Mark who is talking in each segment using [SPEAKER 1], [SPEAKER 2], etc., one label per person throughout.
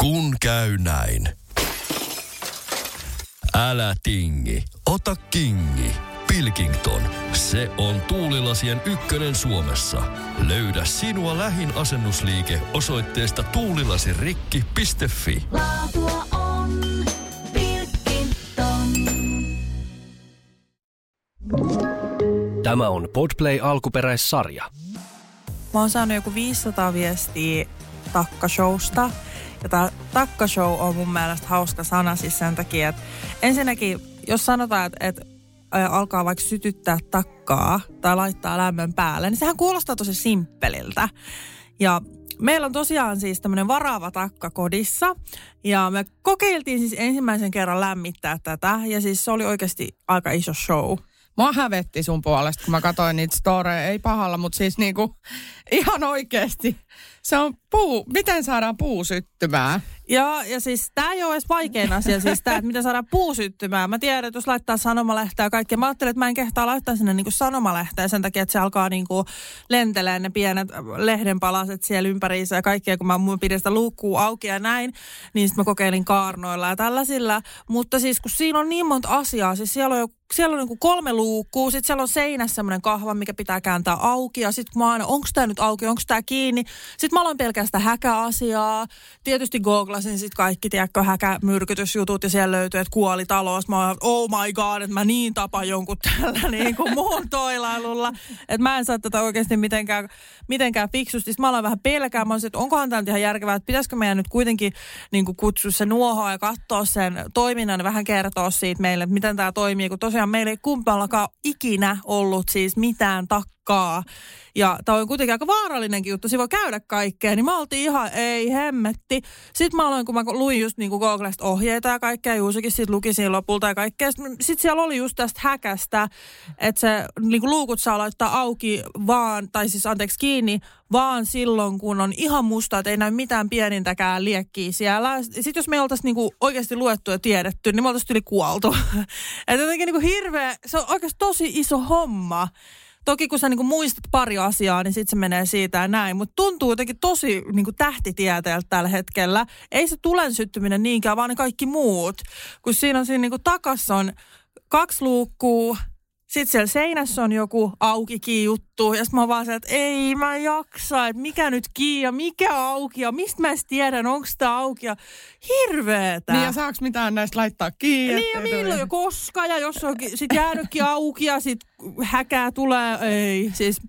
[SPEAKER 1] Kun käy näin. Älä tingi, ota kingi. Pilkington, se on tuulilasien ykkönen Suomessa. Löydä sinua lähin asennusliike osoitteesta tuulilasirikki.fi.
[SPEAKER 2] Laatua on Pilkington.
[SPEAKER 3] Tämä on Podplay alkuperäissarja.
[SPEAKER 4] Mä oon saanut joku 500 viestiä takkashowsta. Ja tää takkashow on mun mielestä hauska sana siis sen takia, että ensinnäkin, jos sanotaan, että, että alkaa vaikka sytyttää takkaa tai laittaa lämmön päälle, niin sehän kuulostaa tosi simppeliltä. Ja meillä on tosiaan siis tämmöinen varaava takka kodissa. Ja me kokeiltiin siis ensimmäisen kerran lämmittää tätä. Ja siis se oli oikeasti aika iso show.
[SPEAKER 5] Mua hävetti sun puolesta, kun mä katsoin niitä storeja. Ei pahalla, mutta siis niinku ihan oikeasti. Se on puu. Miten saadaan puu syttymään?
[SPEAKER 4] Ja, ja siis tämä ei ole edes vaikein asia, siis tämä, että miten saadaan puu syttymään. Mä tiedän, että jos laittaa sanomalehteä ja kaikkea, mä ajattelin, että mä en kehtaa laittaa sinne niinku sanomalehteä sen takia, että se alkaa niinku lentelee ne pienet lehdenpalaset siellä ympäriinsä ja kaikkea, kun mä mun pidin sitä luukkuu auki ja näin, niin sitten mä kokeilin kaarnoilla ja tällaisilla. Mutta siis kun siinä on niin monta asiaa, siis siellä on jo siellä on niinku kolme luukkuu, sitten siellä on seinässä semmoinen kahva, mikä pitää kääntää auki. Ja sitten kun mä aina, onko tämä nyt auki, onko tämä kiinni. Sitten mä aloin pelkästään häkäasiaa. Tietysti googlasin sitten kaikki, tiedätkö, häkämyrkytysjutut ja siellä löytyi, että kuoli talous. Mä oon, oh my god, että mä niin tapan jonkun tällä niin kuin muun toilailulla. Että mä en saa tätä oikeasti mitenkään, mitenkään fiksusti. Sitten mä aloin vähän pelkäämään, mä olisin, että onkohan tämä nyt ihan järkevää, että pitäisikö meidän nyt kuitenkin niin kuin kutsua se nuohoa ja katsoa sen toiminnan ja vähän kertoa siitä meille, että miten tämä toimii, kun tosiaan meillä ei kumpallakaan ikinä ollut siis mitään takkaa. Ja tämä on kuitenkin aika vaarallinenkin juttu, siinä voi käydä kaikkea, niin mä oltiin ihan, ei hemmetti. Sitten mä aloin, kun mä luin just niin Googlesta ohjeita ja kaikkea, Juusikin sitten luki siinä lopulta ja kaikkea. Sitten sit siellä oli just tästä häkästä, että se niin kuin luukut saa laittaa auki vaan, tai siis anteeksi kiinni, vaan silloin, kun on ihan musta, että ei näy mitään pienintäkään liekkiä siellä. Sitten jos me oltaisiin niinku oikeasti luettu ja tiedetty, niin me oltaisiin yli kuoltu. että jotenkin niinku hirveä, se on oikeasti tosi iso homma. Toki kun sä niinku muistat pari asiaa, niin sitten se menee siitä ja näin. Mutta tuntuu jotenkin tosi niinku tähtitieteeltä tällä hetkellä. Ei se tulen syttyminen niinkään, vaan ne kaikki muut. Kun siinä on siinä niinku takassa on kaksi luukkuu, sitten siellä seinässä on joku auki juttu. Ja sitten mä vaan se, että ei mä jaksa, että mikä nyt kiinni ja mikä auki ja mistä mä edes tiedän, onko tämä auki ja hirveetä.
[SPEAKER 5] Niin ja saaks mitään näistä laittaa kiinni?
[SPEAKER 4] Niin ja milloin ja koska ja jos on sit jäänytkin auki ja sit häkää tulee, ei. Siis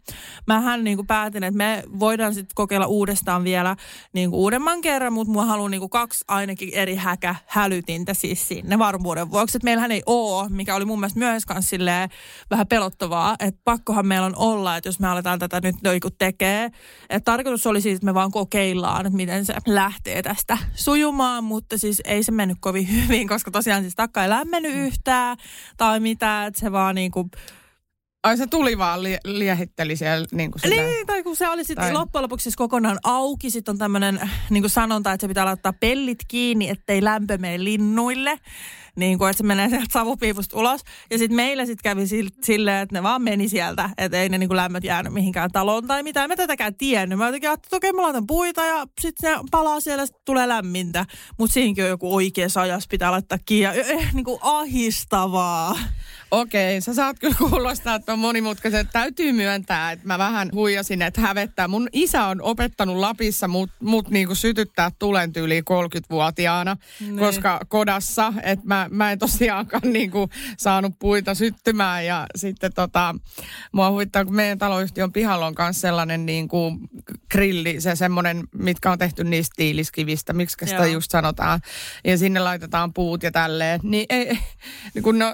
[SPEAKER 4] mähän niinku päätin, että me voidaan sitten kokeilla uudestaan vielä niinku uudemman kerran, mutta mua haluan niinku kaksi ainakin eri häkä hälytintä siis sinne varmuuden vuoksi. Että meillähän ei oo, mikä oli mun mielestä myös kans silleen vähän pelottavaa, että pakkohan meillä on olla, että jos me aletaan tätä nyt joku tekee. Että tarkoitus oli siis, että me vaan kokeillaan, että miten se lähtee tästä sujumaan, mutta siis ei se mennyt kovin hyvin, koska tosiaan siis takka ei lämmennyt yhtään tai mitään, että se vaan niinku
[SPEAKER 5] Ai se tuli vaan li- liehitteli siellä niin kuin
[SPEAKER 4] Niin, tai kun se oli sitten
[SPEAKER 5] Tai-
[SPEAKER 4] loppujen lopuksi siis kokonaan auki, sitten on tämmöinen niin kuin sanonta, että se pitää laittaa pellit kiinni, ettei lämpö mene linnuille. Niin kuin, että se menee sieltä savupiipusta ulos. Ja sitten meillä sitten kävi sil- silleen, että ne vaan meni sieltä, että ei ne niin kuin lämmöt jäänyt mihinkään taloon tai mitään. Mä tätäkään tiennyt. Mä jotenkin ajattelin, että okei, mä laitan puita ja sitten ne palaa siellä, sit tulee lämmintä. Mutta siinäkin on joku oikea ajas, pitää laittaa kiinni. Ja, eh, niin kuin ahistavaa.
[SPEAKER 5] Okei, sä saat kyllä kuulostaa, että on monimutkaiset. Täytyy myöntää, että mä vähän huijasin, että hävettää. Mun isä on opettanut Lapissa mut, mut niinku sytyttää tulen tyyliin 30-vuotiaana,
[SPEAKER 4] Niin.
[SPEAKER 5] koska kodassa, että mä, mä en tosiaankaan niinku saanut puita syttymään. Ja sitten tota, mua huvittaa, kun meidän taloyhtiön pihalla on myös sellainen niinku grilli, se semmoinen, mitkä on tehty niistä tiiliskivistä, miksi sitä
[SPEAKER 4] Joo.
[SPEAKER 5] just sanotaan. Ja sinne laitetaan puut ja tälleen. Niin ei, niin kun ne,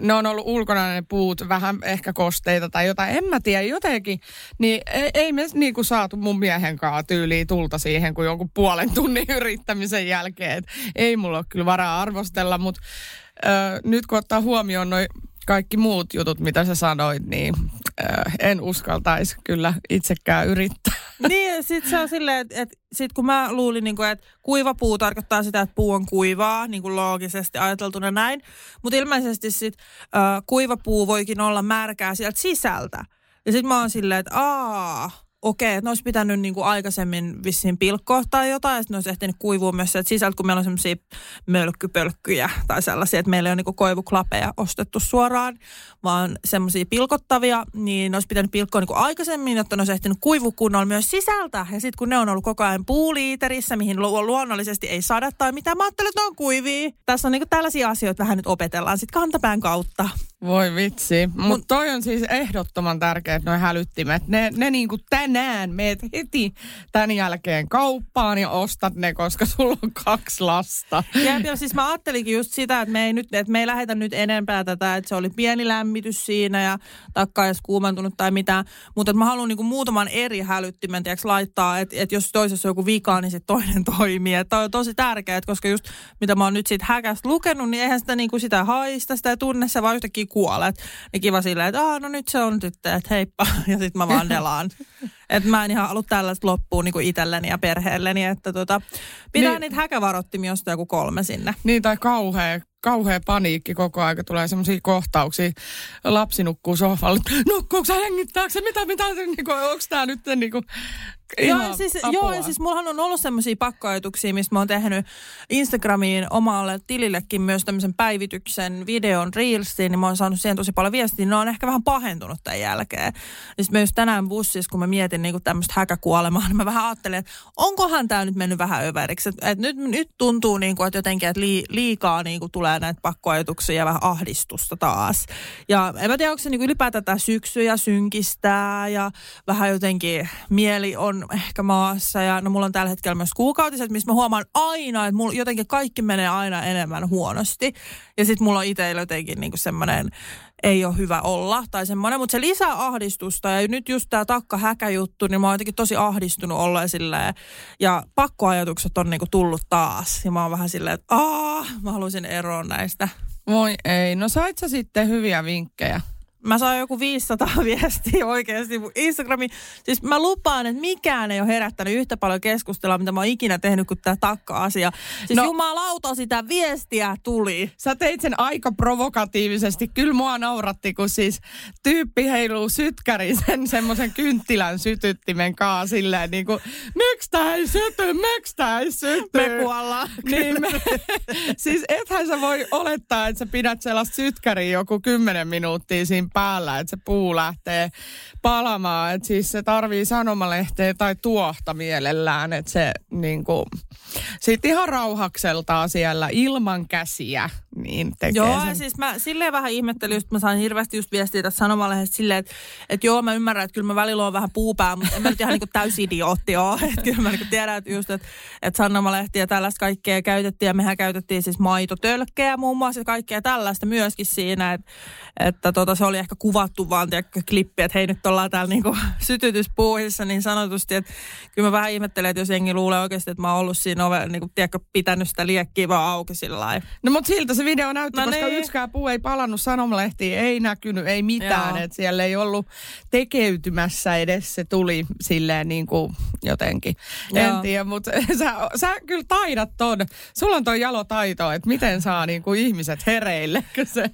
[SPEAKER 5] ne on ollut ulkona ne puut, vähän ehkä kosteita tai jotain, en mä tiedä, jotenkin. Niin ei, ei me niinku saatu mun miehen kanssa tyyliin tulta siihen, kuin jonkun puolen tunnin yrittämisen jälkeen. Et ei mulla ole kyllä varaa arvostella, mutta ö, nyt kun ottaa huomioon noin kaikki muut jutut, mitä sä sanoit, niin ö, en uskaltaisi kyllä itsekään yrittää.
[SPEAKER 4] Niin, sit se on silleen, että et, sit kun mä luulin, niin että kuiva puu tarkoittaa sitä, että puu on kuivaa, niin kuin loogisesti ajateltuna näin. Mutta ilmeisesti sit äh, kuiva puu voikin olla märkää sieltä sisältä. Ja sit mä oon silleen, että aa, okei, että ne olisi pitänyt niin kuin aikaisemmin vissiin pilkkoa tai jotain, ja sitten ne olisi ehtinyt kuivua myös sieltä sisältä, kun meillä on semmoisia mölkkypölkkyjä tai sellaisia, että meillä ei ole niin kuin koivuklapeja ostettu suoraan, vaan semmoisia pilkottavia, niin ne olisi pitänyt pilkkoa niin kuin aikaisemmin, jotta ne olisi ehtinyt kuivua kunnolla myös sisältä. Ja sitten kun ne on ollut koko ajan puuliiterissä, mihin lu- luonnollisesti ei sada tai mitä, mä ajattelin, että ne on kuivia. Tässä on niin kuin tällaisia asioita vähän nyt opetellaan sitten kantapään kautta.
[SPEAKER 5] Voi vitsi. Mutta toi on siis ehdottoman tärkeä, että noin hälyttimet. Ne, ne niinku tänään meet heti tämän jälkeen kauppaan ja ostat ne, koska sulla on kaksi lasta.
[SPEAKER 4] Ja siis mä ajattelinkin just sitä, että me ei, nyt, että me ei lähetä nyt enempää tätä, että se oli pieni lämmitys siinä ja takka ei kuumentunut tai mitään. Mutta mä haluan niinku muutaman eri hälyttimen tiiäks, laittaa, että, että jos toisessa on joku vika, niin sitten toinen toimii. Että on tosi tärkeää, koska just mitä mä oon nyt siitä häkästä lukenut, niin eihän sitä niinku sitä haista, sitä tunne, se vaan yhtäkkiä kuolet. Niin kiva silleen, että no nyt se on tyttö, että heippa. Ja sitten mä vaan delaan. että mä en ihan halua tällaista loppuun niin itselleni ja perheelleni. Että tota, pitää
[SPEAKER 5] Niin.
[SPEAKER 4] niitä häkävarottimia ostaa joku kolme sinne.
[SPEAKER 5] Niin, tai kauhea, kauhea paniikki koko aika. Tulee semmoisia kohtauksia. Lapsi nukkuu sohvalle. Nukkuuko se, hengittääkö se, mitä, mitä, niin kuin, onko tämä nyt niin kuin,
[SPEAKER 4] Joo,
[SPEAKER 5] ihan
[SPEAKER 4] siis,
[SPEAKER 5] apua?
[SPEAKER 4] joo, siis mullahan on ollut semmoisia pakkoajatuksia, mistä mä oon tehnyt Instagramiin omalle tilillekin myös tämmöisen päivityksen videon Reelsiin, niin mä oon saanut siihen tosi paljon viestiä. Ne on ehkä vähän pahentunut tämän jälkeen. Ja sit mä just tänään bussissa, kun mä mietin niin tämmöistä häkäkuolemaa, niin mä vähän ajattelin, että onkohan tämä nyt mennyt vähän överiksi. Että et nyt, nyt tuntuu niin kuin, että jotenkin, että lii, liikaa niin kuin tulee näitä pakkoajatuksia ja vähän ahdistusta taas. Ja en mä tiedä, onko se niin ylipäätään tätä syksyä synkistää ja vähän jotenkin mieli on ehkä maassa. Ja no mulla on tällä hetkellä myös kuukautiset, missä mä huomaan aina, että mulla jotenkin kaikki menee aina enemmän huonosti. Ja sitten mulla on itse jotenkin niin semmoinen ei ole hyvä olla tai semmoinen, mutta se lisää ahdistusta ja nyt just tämä takka häkäjuttu, niin mä oon jotenkin tosi ahdistunut olla silleen, ja pakkoajatukset on niinku tullut taas ja mä oon vähän silleen, että aah, mä haluaisin eroon näistä.
[SPEAKER 5] Voi ei. No sait sä sitten hyviä vinkkejä?
[SPEAKER 4] Mä sain joku 500 viestiä oikeasti mun Instagramiin. Siis mä lupaan, että mikään ei ole herättänyt yhtä paljon keskustelua, mitä mä oon ikinä tehnyt kuin tämä takka-asia. Siis
[SPEAKER 5] No-
[SPEAKER 4] no, jumalauta sitä viestiä tuli.
[SPEAKER 5] Sä teit sen aika provokatiivisesti. Kyllä mua nauratti, kun siis tyyppi heiluu sytkäri sen semmoisen kynttilän sytyttimen kaa silleen niin kuin, miksi tää ei syty, miksi tää ei syty?
[SPEAKER 4] Me kuollaan.
[SPEAKER 5] Niin me, siis ethän sä voi olettaa, että sä pidät sellaista sytkäriä joku kymmenen minuuttia siinä päällä, että se puu lähtee palamaan. Että siis se tarvii sanomalehteä tai tuohta mielellään, että se niinku, sit ihan rauhakseltaan siellä ilman käsiä niin tekee
[SPEAKER 4] Joo,
[SPEAKER 5] sen.
[SPEAKER 4] ja siis mä silleen vähän ihmettelin, just mä sain hirveästi just viestiä tässä sanomalehdestä silleen, että, että joo, mä ymmärrän, että kyllä mä välillä on vähän puupää, mutta en mä nyt ihan niin täysin idiootti ole. Että kyllä mä niin tiedän, että just, että, että sanomalehtiä ja tällaista kaikkea käytettiin, ja mehän käytettiin siis maitotölkkejä muun muassa ja kaikkea tällaista myöskin siinä, että, että tota, se oli ehkä kuvattu vaan tiedätkö, klippi, että hei nyt ollaan täällä niin sytytyspuuhissa niin sanotusti, että kyllä mä vähän ihmettelen, että jos jengi luulee oikeasti, että mä oon ollut siinä ovella, niin kuin, tiedätkö, pitänyt sitä liekkiä vaan auki sillä lailla.
[SPEAKER 5] No mutta siltä se video näytti,
[SPEAKER 4] No
[SPEAKER 5] koska
[SPEAKER 4] niin.
[SPEAKER 5] yksikään puu ei palannut sanomalehtiin, ei näkynyt, ei mitään. Että siellä ei ollut tekeytymässä edes, se tuli silleen niin kuin jotenkin. En
[SPEAKER 4] Joo.
[SPEAKER 5] tiedä, mutta sä, sä kyllä taidat ton. Sulla on toi jalotaito, että miten saa niin kuin ihmiset hereille, kun se,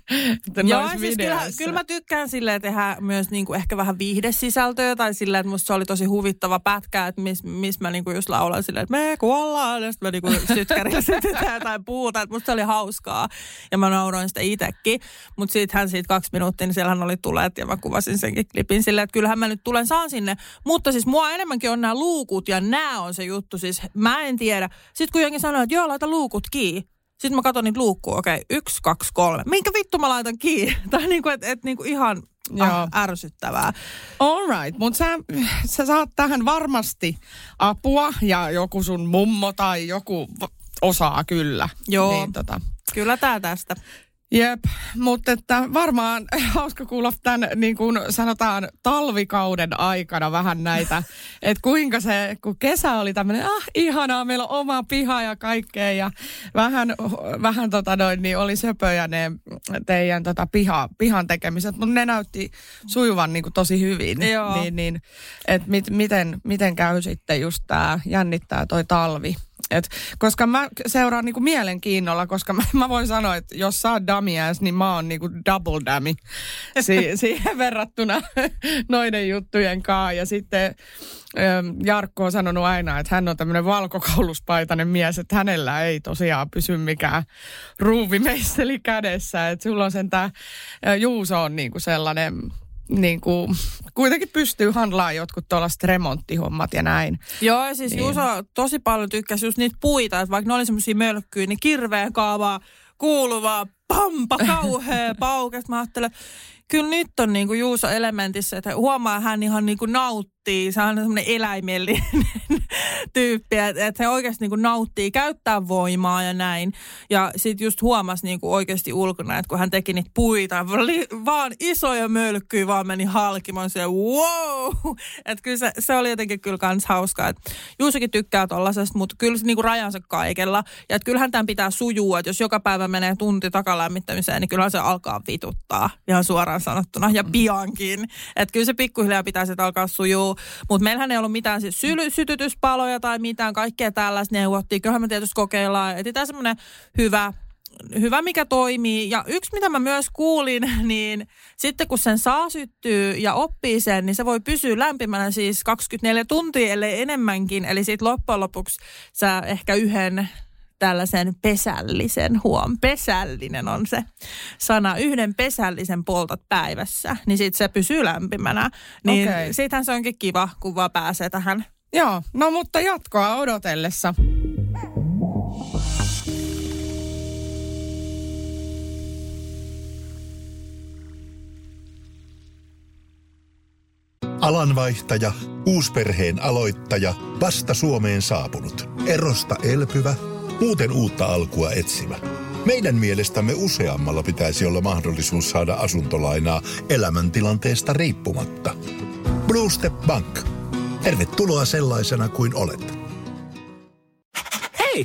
[SPEAKER 5] että
[SPEAKER 4] Joo, siis kyllä, kyllä mä tykkään silleen tehdä myös niinku ehkä vähän viihdesisältöä tai silleen, että musta se oli tosi huvittava pätkä, että missä mis mä niinku just laulan silleen, että me kuollaan, ja sitten mä niinku sytytään jotain puuta, että musta se oli hauskaa. Ja mä nauroin sitä itsekin, mutta siitähän siitä kaksi minuuttia, niin siellähän oli tulet ja mä kuvasin senkin klipin silleen, että kyllähän mä nyt tulen saan sinne, mutta siis mua enemmänkin on nämä luukut ja nämä on se juttu, siis mä en tiedä. Sitten kun jengi sanoo, että joo, laita luukut kiinni, sitten mä katson niitä luukkuja, okei, yksi, kaksi, kolme. Minkä vittu mä laitan kiinni? Tai niinku, että et, niinku ihan
[SPEAKER 5] Joo.
[SPEAKER 4] ah, ärsyttävää.
[SPEAKER 5] All right, mutta sä, sä saat tähän varmasti apua ja joku sun mummo tai joku osaa kyllä.
[SPEAKER 4] Joo.
[SPEAKER 5] Niin, tota,
[SPEAKER 4] Kyllä tää tästä.
[SPEAKER 5] Jep, mutta että varmaan hauska kuulla tämän, niin kuin sanotaan, talvikauden aikana vähän näitä, että kuinka se, kun kesä oli tämmöinen, ah ihanaa, meillä on oma piha ja kaikkea ja vähän, vähän tota noin, niin oli söpöjä ne teidän tota piha, pihan tekemiset, mutta ne näytti sujuvan niin kuin tosi hyvin.
[SPEAKER 4] Joo.
[SPEAKER 5] Niin, niin, että mit, miten, miten käy sitten just tämä, jännittää toi talvi, Et, koska mä seuraan niinku mielenkiinnolla, koska mä, mä voin sanoa, että jos sä oot dummy niin mä oon niinku double dummy si- siihen verrattuna noiden juttujen kanssa. Ja sitten ähm, Jarkko on sanonut aina, että hän on tämmöinen valkokauluspaitainen mies, että hänellä ei tosiaan pysy mikään ruuvimeisseli kädessä. Että sulla on sen tää, Juuso on niinku sellainen niin kuin, kuitenkin pystyy handlaamaan jotkut tuollaiset remonttihommat ja näin.
[SPEAKER 4] Joo, siis
[SPEAKER 5] Niin.
[SPEAKER 4] Juuso tosi paljon tykkäsi just niitä puita, että vaikka ne oli semmoisia mölkkyjä, niin kirveä kaavaa, kuuluvaa, pampa, kauhea, paukes. Mä ajattelen, kyllä nyt on niinku Juuso elementissä, että huomaa hän ihan niinku nauttii, se on semmoinen eläimellinen tyyppi, että et he oikeasti niinku nauttii käyttää voimaa ja näin. Ja sitten just huomasi niinku oikeasti ulkona, että kun hän teki niitä puita, li- vaan isoja mölkkyjä vaan meni halkimaan se wow! Että kyllä se, se, oli jotenkin kyllä kans hauskaa. Et Juusokin tykkää tollasesta, mutta kyllä se niinku rajansa kaikella. Ja että kyllähän tämän pitää sujua, että jos joka päivä menee tunti takalämmittämiseen, niin kyllähän se alkaa vituttaa ihan suoraan sanottuna ja piankin. Että kyllä se pikkuhiljaa pitää sitten alkaa sujuu. Mutta meillähän ei ollut mitään siis syly- sytytyspaloja tai mitään, kaikkea tällaista neuvottiin. Kyllähän me tietysti kokeillaan, etsitään semmoinen hyvä hyvä, mikä toimii. Ja yksi, mitä mä myös kuulin, niin sitten kun sen saa syttyä ja oppii sen, niin se voi pysyä lämpimänä siis 24 tuntia, ellei enemmänkin. Eli sitten loppujen lopuksi sä ehkä yhden tällaisen pesällisen, huom, pesällinen on se sana, yhden pesällisen poltat päivässä, niin sitten se pysyy lämpimänä. Niin
[SPEAKER 5] Okei.
[SPEAKER 4] siitähän se onkin kiva, kun vaan pääsee tähän
[SPEAKER 5] Joo, no mutta jatkoa odotellessa.
[SPEAKER 2] Alanvaihtaja, uusperheen aloittaja, vasta Suomeen saapunut, erosta elpyvä, muuten uutta alkua etsimä. Meidän mielestämme useammalla pitäisi olla mahdollisuus saada asuntolainaa elämäntilanteesta riippumatta. Blue Step Bank. Tervetuloa sellaisena kuin olet.
[SPEAKER 6] Hei!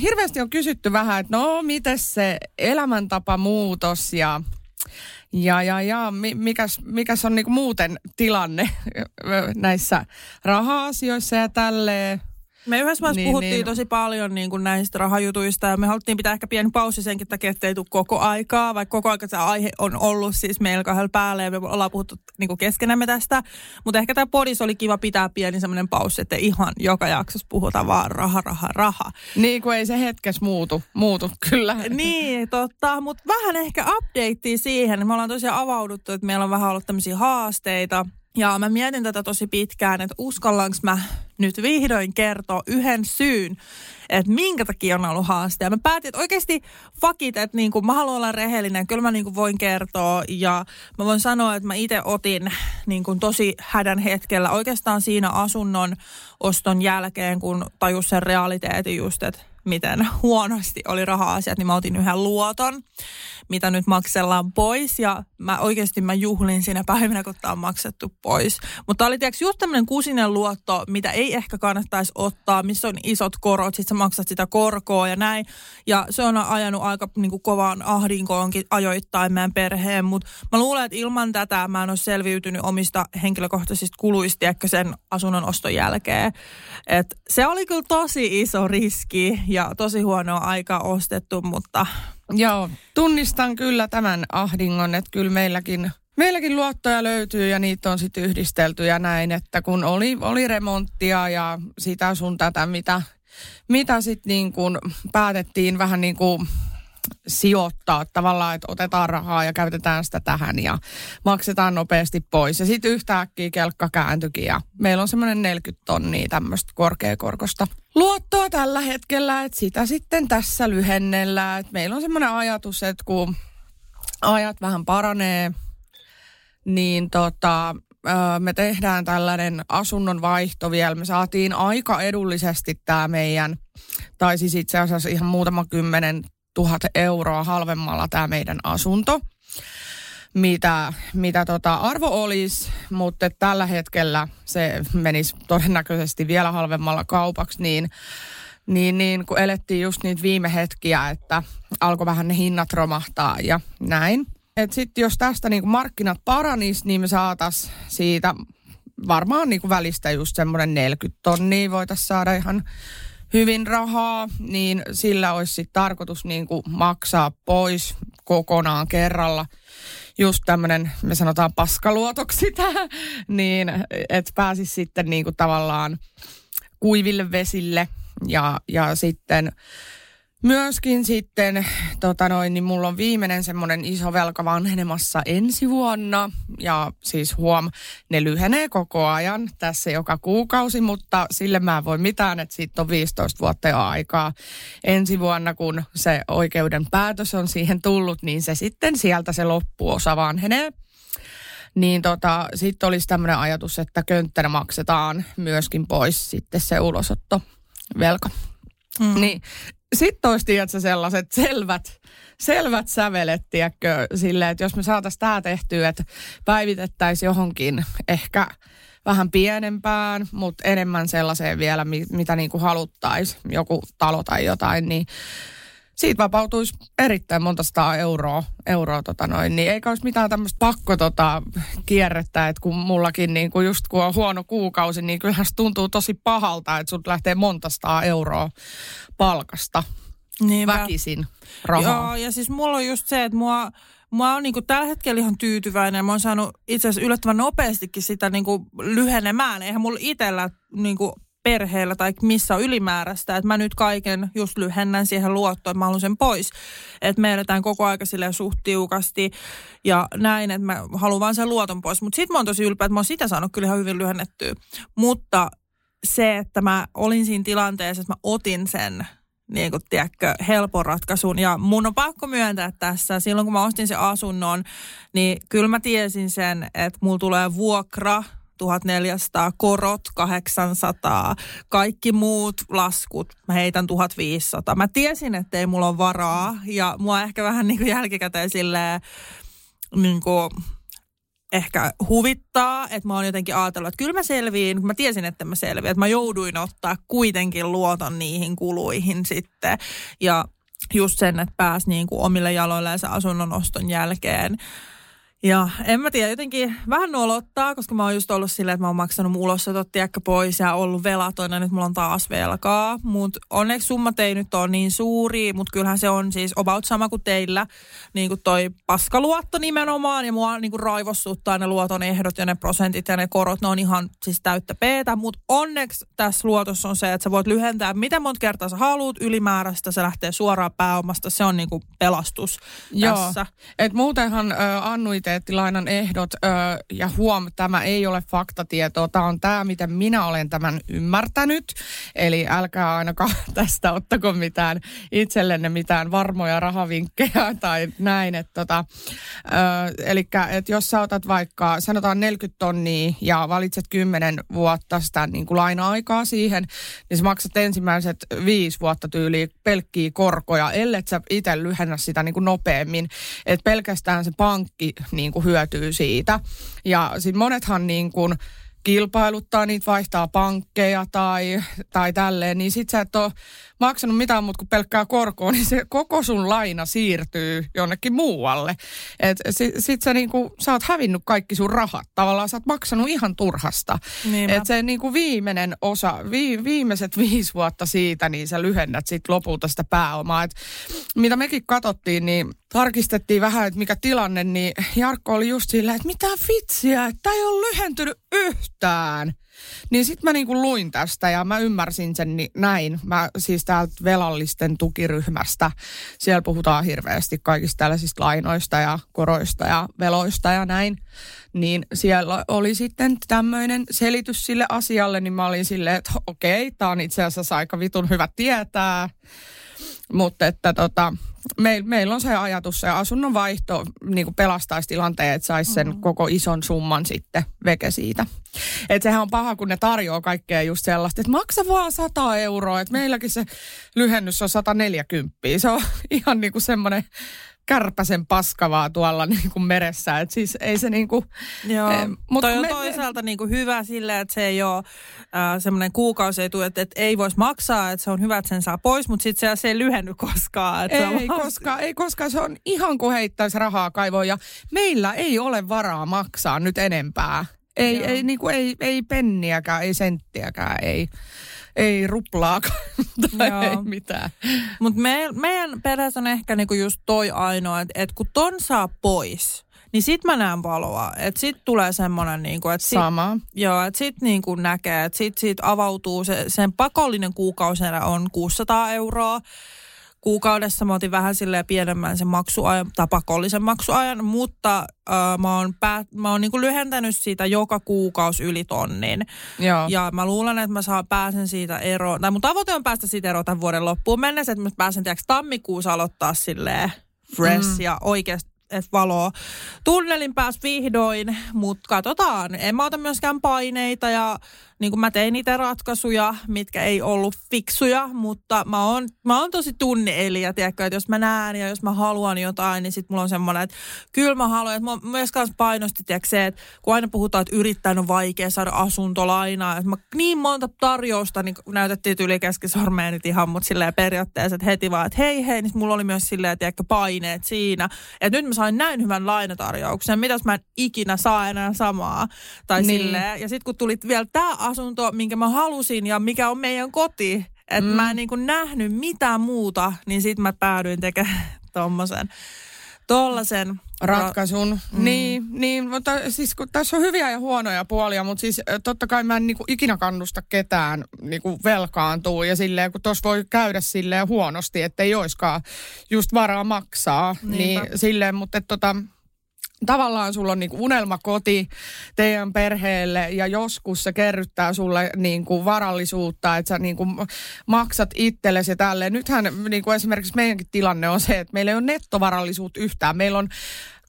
[SPEAKER 5] Hirveästi on kysytty vähän, että no, miten se elämäntapamuutos ja ja, ja, ja mi- mikäs, mikäs on niinku muuten tilanne näissä raha-asioissa ja tälleen.
[SPEAKER 4] Me yhdessä vaiheessa
[SPEAKER 5] Niin,
[SPEAKER 4] puhuttiin
[SPEAKER 5] niin.
[SPEAKER 4] tosi paljon niin kuin näistä rahajutuista ja me haluttiin pitää ehkä pieni pausi senkin takia, että ei tule koko aikaa, vaikka koko aika se aihe on ollut siis meillä kahdella päällä ja me ollaan puhuttu niin kuin keskenämme tästä. Mutta ehkä tämä podis oli kiva pitää pieni semmoinen pausi, että ihan joka jaksossa puhutaan vaan raha, raha, raha.
[SPEAKER 5] Niin kuin ei se hetkessä muutu, muutu kyllä.
[SPEAKER 4] Niin, totta, mutta vähän ehkä updatea siihen. Me ollaan tosiaan avauduttu, että meillä on vähän ollut tämmöisiä haasteita. Ja mä mietin tätä tosi pitkään, että uskallanko mä nyt vihdoin kertoa yhden syyn, että minkä takia on ollut haaste. Ja mä päätin, että oikeasti fakit, että niin kuin mä haluan olla rehellinen, kyllä mä niin kuin voin kertoa. Ja mä voin sanoa, että mä itse otin niin kuin tosi hädän hetkellä oikeastaan siinä asunnon oston jälkeen, kun tajus sen realiteetin just, että miten huonosti oli raha-asiat, niin mä otin yhden luoton, mitä nyt maksellaan pois. Ja mä oikeasti mä juhlin siinä päivänä, kun tämä on maksettu pois. Mutta oli tiiäks, just tämmöinen kusinen luotto, mitä ei ehkä kannattaisi ottaa, missä on isot korot, sit sä maksat sitä korkoa ja näin. Ja se on ajanut aika niin kuin kovaan ahdinkoonkin ajoittain meidän perheen, mutta mä luulen, että ilman tätä mä en ole selviytynyt omista henkilökohtaisista kuluista, sen asunnon oston jälkeen. Et se oli kyllä tosi iso riski ja tosi huonoa aikaa ostettu, mutta
[SPEAKER 5] Joo, tunnistan kyllä tämän ahdingon, että kyllä meilläkin, meilläkin luottoja löytyy ja niitä on sitten yhdistelty ja näin, että kun oli, oli remonttia ja sitä sun tätä, mitä, mitä sitten niin kuin päätettiin vähän niin kuin sijoittaa tavallaan, että otetaan rahaa ja käytetään sitä tähän ja maksetaan nopeasti pois. Ja sitten yhtäkkiä kelkka kääntyikin ja meillä on semmoinen 40 tonnia tämmöistä korkeakorkosta luottoa tällä hetkellä, että sitä sitten tässä lyhennellään. Et meillä on semmoinen ajatus, että kun ajat vähän paranee, niin tota, me tehdään tällainen asunnon vaihto vielä. Me saatiin aika edullisesti tämä meidän, tai siis itse asiassa ihan muutama kymmenen tuhat euroa halvemmalla tämä meidän asunto, mitä, mitä tota arvo olisi, mutta tällä hetkellä se menisi todennäköisesti vielä halvemmalla kaupaksi, niin niin, niin kun elettiin just niitä viime hetkiä, että alkoi vähän ne hinnat romahtaa ja näin. Et sitten jos tästä niin markkinat paranis, niin me saatas siitä varmaan niin välistä just semmoinen 40 tonnia voitaisiin saada ihan hyvin rahaa, niin sillä olisi sit tarkoitus niin kuin maksaa pois kokonaan kerralla. Just tämmöinen, me sanotaan paskaluotoksi tämä, niin että pääsisi sitten niin kuin tavallaan kuiville vesille. Ja, ja sitten Myöskin sitten, tota noin, niin mulla on viimeinen semmoinen iso velka vanhenemassa ensi vuonna. Ja siis huom, ne lyhenee koko ajan tässä joka kuukausi, mutta sille mä en voi mitään, että siitä on 15 vuotta jo aikaa. Ensi vuonna, kun se oikeuden päätös on siihen tullut, niin se sitten sieltä se loppuosa vanhenee. Niin tota, sitten olisi tämmöinen ajatus, että könttänä maksetaan myöskin pois sitten se ulosotto velka. Mm. Niin sitten olisi, tiedätkö, sellaiset selvät, selvät sävelet, tiedätkö, silleen, että jos me saataisiin tämä tehtyä, että päivitettäisiin johonkin ehkä vähän pienempään, mutta enemmän sellaiseen vielä, mitä niin kuin haluttaisiin, joku talo tai jotain, niin siitä vapautuisi erittäin monta sataa euroa, euroa tota noin, niin eikä olisi mitään tämmöistä pakko tota, kierrettä, että kun mullakin niin kun just kun on huono kuukausi, niin kyllähän se tuntuu tosi pahalta, että sut lähtee monta sataa euroa palkasta Niinpä. väkisin rahaa.
[SPEAKER 4] Joo, ja siis mulla on just se, että mua, Mä oon niinku tällä hetkellä ihan tyytyväinen. Mä oon saanut itse asiassa yllättävän nopeastikin sitä niinku lyhenemään. Eihän mulla itsellä niinku perheellä tai missä on ylimääräistä, että mä nyt kaiken just lyhennän siihen luottoon, että mä haluan sen pois. Että me eletään koko aika silleen suht tiukasti ja näin, että mä haluan vaan sen luoton pois. Mutta sit mä oon tosi ylpeä, että mä oon sitä saanut kyllä ihan hyvin lyhennettyä. Mutta se, että mä olin siinä tilanteessa, että mä otin sen niin kuin, tiedätkö, helpon ratkaisun. Ja mun on pakko myöntää tässä, silloin kun mä ostin sen asunnon, niin kyllä mä tiesin sen, että mulla tulee vuokra – 1400, korot 800, kaikki muut laskut, mä heitän 1500. Mä tiesin, että ei mulla ole varaa ja mua ehkä vähän niin kuin jälkikäteen silleen niin kuin ehkä huvittaa, että mä oon jotenkin ajatellut, että kyllä mä selviin, mä tiesin, että mä selviin, että mä jouduin ottaa kuitenkin luoton niihin kuluihin sitten ja just sen, että pääsi niin kuin omille jaloilleen asunnon oston jälkeen. Ja en mä tiedä, jotenkin vähän nolottaa, koska mä oon just ollut silleen, että mä oon maksanut mun ulosotot pois ja ollut velaton ja nyt mulla on taas velkaa. Mutta onneksi summat ei nyt ole niin suuri, mutta kyllähän se on siis about sama kuin teillä. Niin kuin toi paskaluotto nimenomaan ja mua niin kuin raivossuttaa ne luoton ehdot ja ne prosentit ja ne korot. Ne on ihan siis täyttä peetä, mutta onneksi tässä luotossa on se, että sä voit lyhentää miten monta kertaa sä haluat ylimääräistä. Se lähtee suoraan pääomasta. Se on niin kuin pelastus Joo. tässä.
[SPEAKER 5] Et muutenhan äh, annuit likviditeettilainan ehdot, ö, ja huom, tämä ei ole faktatietoa, tämä on tämä, miten minä olen tämän ymmärtänyt. Eli älkää ainakaan tästä ottako mitään itsellenne mitään varmoja rahavinkkejä tai näin. Että tota, eli et jos sä otat vaikka, sanotaan 40 tonnia ja valitset 10 vuotta sitä niin kuin laina-aikaa siihen, niin sä maksat ensimmäiset viisi vuotta tyyliin pelkkiä korkoja, ellei sä itse lyhennä sitä niin kuin nopeammin. Että pelkästään se pankki niin kuin hyötyy siitä. Ja sitten monethan niin kuin kilpailuttaa niitä, vaihtaa pankkeja tai, tai tälleen, niin sit sä et ole maksanut mitään muuta kuin pelkkää korkoa, niin se koko sun laina siirtyy jonnekin muualle. Et sit, sit sä, niinku, sä oot hävinnyt kaikki sun rahat. Tavallaan sä oot maksanut ihan turhasta. Niin Et se niinku viimeinen osa, vi, viimeiset viisi vuotta siitä, niin sä lyhennät sit lopulta sitä pääomaa. Et mitä mekin katsottiin, niin tarkistettiin vähän, että mikä tilanne, niin Jarkko oli just silleen, että mitä vitsiä, että tämä ei ole lyhentynyt yhtään. Niin sitten mä niinku luin tästä ja mä ymmärsin sen ni- näin. Mä siis täältä velallisten tukiryhmästä, siellä puhutaan hirveästi kaikista tällaisista lainoista ja koroista ja veloista ja näin. Niin siellä oli sitten tämmöinen selitys sille asialle, niin mä olin silleen, että okei, tää on itse asiassa aika vitun hyvä tietää. Mutta että tota, meil, meillä on se ajatus, se asunnon vaihto niin pelastaisi tilanteen, että saisi sen mm. koko ison summan sitten veke siitä. Että sehän on paha, kun ne tarjoaa kaikkea just sellaista, että maksa vaan 100 euroa. Että meilläkin se lyhennys on 140. Se on ihan niin kuin semmoinen kärpäsen paskavaa tuolla niin kuin meressä. Et siis ei se niin kuin,
[SPEAKER 4] Joo,
[SPEAKER 5] eh,
[SPEAKER 4] mutta toi on me, toisaalta niin kuin hyvä sille, että se ei ole äh, semmoinen kuukausietu, että, että ei voisi maksaa, että se on hyvä, että sen saa pois, mutta sitten se, se ei lyhenny koskaan. Että
[SPEAKER 5] ei, vaan... koska, ei, koska se on ihan kuin heittäisi rahaa kaivoon ja meillä ei ole varaa maksaa nyt enempää. Ei, ei, niin kuin, ei, ei penniäkään, ei senttiäkään, ei ei ruplaakaan tai Joo. ei mitään.
[SPEAKER 4] Mutta me, meidän perheessä on ehkä niinku just toi ainoa, että et kun ton saa pois, niin sit mä näen valoa. Että sit tulee semmoinen niinku, että sit,
[SPEAKER 5] Sama.
[SPEAKER 4] Joo, että sit niinku näkee, että sit, sit avautuu se, sen pakollinen kuukauserä on 600 euroa kuukaudessa mä otin vähän silleen pienemmän sen maksuajan, tai pakollisen maksuajan, mutta äh, mä oon, päät, mä oon niinku lyhentänyt siitä joka kuukausi yli tonnin.
[SPEAKER 5] Joo.
[SPEAKER 4] Ja mä luulen, että mä saan, pääsen siitä eroon, tai mun tavoite on päästä siitä eroon tämän vuoden loppuun mennessä, että mä pääsen tiiäks, tammikuussa aloittaa silleen fresh mm. ja oikeasti että valoa. Tunnelin pääs vihdoin, mutta katsotaan. En mä ota myöskään paineita ja niin kuin mä tein niitä ratkaisuja, mitkä ei ollut fiksuja, mutta mä oon, mä oon tosi tunneelijä, tiedätkö, että jos mä näen ja jos mä haluan jotain, niin sit mulla on semmoinen, että kyllä mä haluan, että mä myös kanssa painosti, tiedätkö, se, että kun aina puhutaan, että yrittäjän on vaikea saada asuntolainaa, että mä niin monta tarjousta niin näytettiin yli keskisormeen nyt ihan, mutta silleen periaatteessa, että heti vaan, että hei hei, niin mulla oli myös silleen, tiedätkö, paineet siinä, että nyt mä sain näin hyvän lainatarjouksen, mitäs mä en ikinä saa enää samaa, tai niin. silleen, ja sitten kun tulit vielä tää asunto, minkä mä halusin ja mikä on meidän koti. Että mm. mä en niin kuin nähnyt mitään muuta, niin sitten mä päädyin tekemään tommosen tollasen
[SPEAKER 5] ratkaisun. Ra- mm. Niin, niin, mutta siis kun tässä on hyviä ja huonoja puolia, mutta siis totta kai mä en niin kuin ikinä kannusta ketään niin kuin velkaantuu ja silleen, kun tuossa voi käydä silleen huonosti, että ei oiskaan just varaa maksaa, Niinpä. niin silleen, mutta että tota, tavallaan sulla on niinku unelmakoti teidän perheelle ja joskus se kerryttää sulle niinku varallisuutta, että sä niinku maksat itsellesi ja tälleen. Nythän niinku esimerkiksi meidänkin tilanne on se, että meillä ei ole nettovarallisuutta yhtään. Meillä on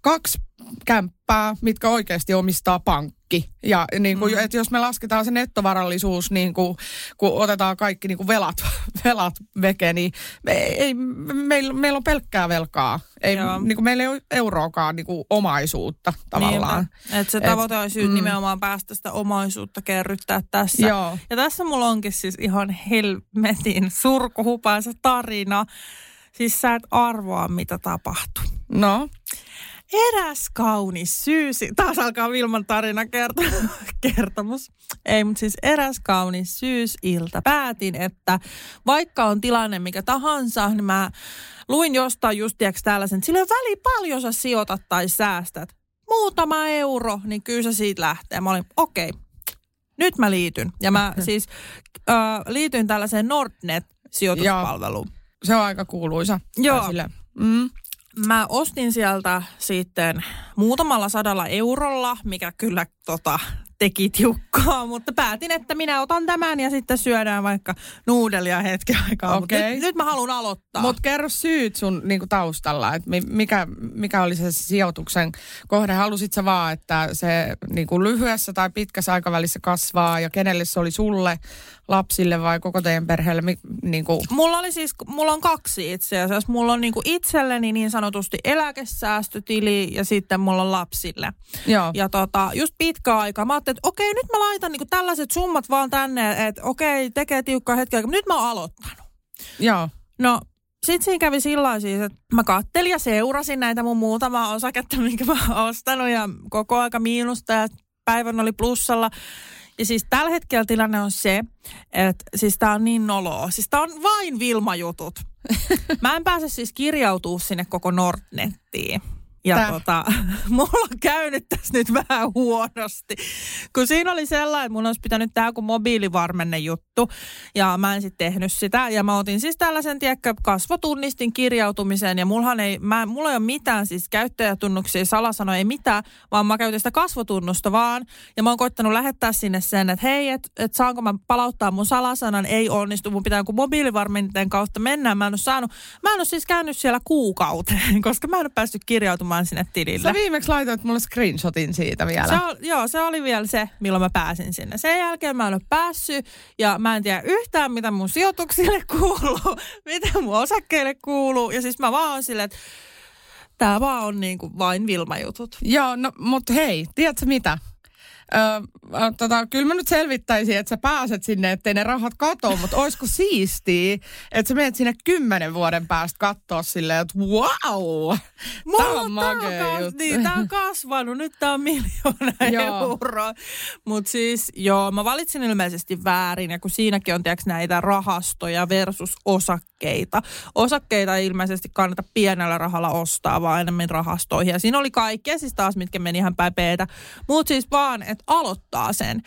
[SPEAKER 5] kaksi kämppää, mitkä oikeasti omistaa pankki. Ja niin kuin, mm. että jos me lasketaan se nettovarallisuus, niin kuin, kun otetaan kaikki niin kuin velat, velat veke, niin me, ei, meillä, meillä on pelkkää velkaa. Ei, niin kuin, meillä ei ole euroakaan niin kuin omaisuutta tavallaan.
[SPEAKER 4] Että se tavoite Et, olisi mm. nimenomaan päästä sitä omaisuutta kerryttää tässä.
[SPEAKER 5] Joo.
[SPEAKER 4] Ja tässä mulla onkin siis ihan helmetin surkuhupaisa tarina. Siis sä et arvoa, mitä tapahtuu.
[SPEAKER 5] No?
[SPEAKER 4] Eräs kaunis syys, taas alkaa Vilman tarina kerto, kertomus. Ei, mutta siis eräs kaunis syysilta. Päätin, että vaikka on tilanne mikä tahansa, niin mä luin jostain just tiiäks tällaisen, että sillä on väli paljon sä sijoitat tai säästät. Muutama euro, niin kyllä se siitä lähtee. Mä olin, okei, okay, nyt mä liityn. Ja mä siis äh, liityin tällaiseen Nordnet-sijoituspalveluun. Joo.
[SPEAKER 5] Se on aika kuuluisa.
[SPEAKER 4] Joo. Mm mä ostin sieltä sitten muutamalla sadalla eurolla, mikä kyllä tota, teki tiukkaa, mutta päätin, että minä otan tämän ja sitten syödään vaikka nuudelia hetken aikaa. Okay. Nyt, nyt mä haluan aloittaa.
[SPEAKER 5] Mutta kerro syyt sun niinku, taustalla, että mikä, mikä oli se sijoituksen kohde? Halusit sä vaan, että se niinku, lyhyessä tai pitkässä aikavälissä kasvaa ja kenelle se oli sulle, lapsille vai koko teidän perheelle? Niinku?
[SPEAKER 4] Mulla oli siis, mulla on kaksi itse asiassa. Mulla on niinku itselleni niin sanotusti eläkesäästötili ja sitten mulla on lapsille.
[SPEAKER 5] Joo.
[SPEAKER 4] Ja tota, just pitkä aika. Mä että okei, nyt mä laitan niinku tällaiset summat vaan tänne, että okei, tekee tiukkaa hetkeä, mutta nyt mä oon aloittanut.
[SPEAKER 5] Joo.
[SPEAKER 4] No, sitten siinä kävi sillä siis, että mä kattelin ja seurasin näitä mun muutamaa osaketta, minkä mä oon ostanut ja koko aika miinusta ja päivän oli plussalla. Ja siis tällä hetkellä tilanne on se, että siis tää on niin noloa. Siis tää on vain Vilma-jutut. Mä en pääse siis kirjautuu sinne koko Nordnettiin. Ja
[SPEAKER 5] Tää.
[SPEAKER 4] tota, mulla on käynyt tässä nyt vähän huonosti. Kun siinä oli sellainen, että mun olisi pitänyt tämä kuin mobiilivarmenne juttu. Ja mä en sitten tehnyt sitä. Ja mä otin siis tällaisen, tiedätkö, kasvotunnistin kirjautumisen. Ja mullahan ei, mä, mulla ei ole mitään siis käyttäjätunnuksia, salasanoja, ei mitään. Vaan mä käytin sitä kasvotunnusta vaan. Ja mä oon koittanut lähettää sinne sen, että hei, että et saanko mä palauttaa mun salasanan. Ei onnistu, mun pitää joku mobiilivarmenten kautta mennä. Mä en ole saanut, mä en ole siis käynyt siellä kuukauteen, koska mä en ole päässyt kirjautumaan sinne tilille.
[SPEAKER 5] Sä viimeksi laitoit mulle screenshotin siitä vielä.
[SPEAKER 4] Se on, joo, se oli vielä se, milloin mä pääsin sinne. Sen jälkeen mä en ole päässyt ja mä en tiedä yhtään, mitä mun sijoituksille kuuluu, mitä mun osakkeille kuuluu. Ja siis mä vaan oon silleen, että tää vaan on niinku vain Vilma-jutut.
[SPEAKER 5] Joo, no mutta hei, tiedätkö mitä? Öö, tota, kyllä mä nyt selvittäisin, että sä pääset sinne, ettei ne rahat katoa, mutta olisiko siistiä, että sä menet sinne kymmenen vuoden päästä katsoa silleen, että wow,
[SPEAKER 4] Mulla
[SPEAKER 5] tää on
[SPEAKER 4] on
[SPEAKER 5] makea
[SPEAKER 4] kas-
[SPEAKER 5] juttu.
[SPEAKER 4] Niin, tää on kasvanut. Nyt tää on miljoona
[SPEAKER 5] Joo.
[SPEAKER 4] euroa. Mutta siis, joo, mä valitsin ilmeisesti väärin. Ja kun siinäkin on, tiedätkö, näitä rahastoja versus osakkeita. Osakkeita ei ilmeisesti kannata pienellä rahalla ostaa, vaan enemmän rahastoihin. Ja siinä oli kaikkea siis taas, mitkä meni ihan päin peetä. Mutta siis vaan, että aloittaa sen.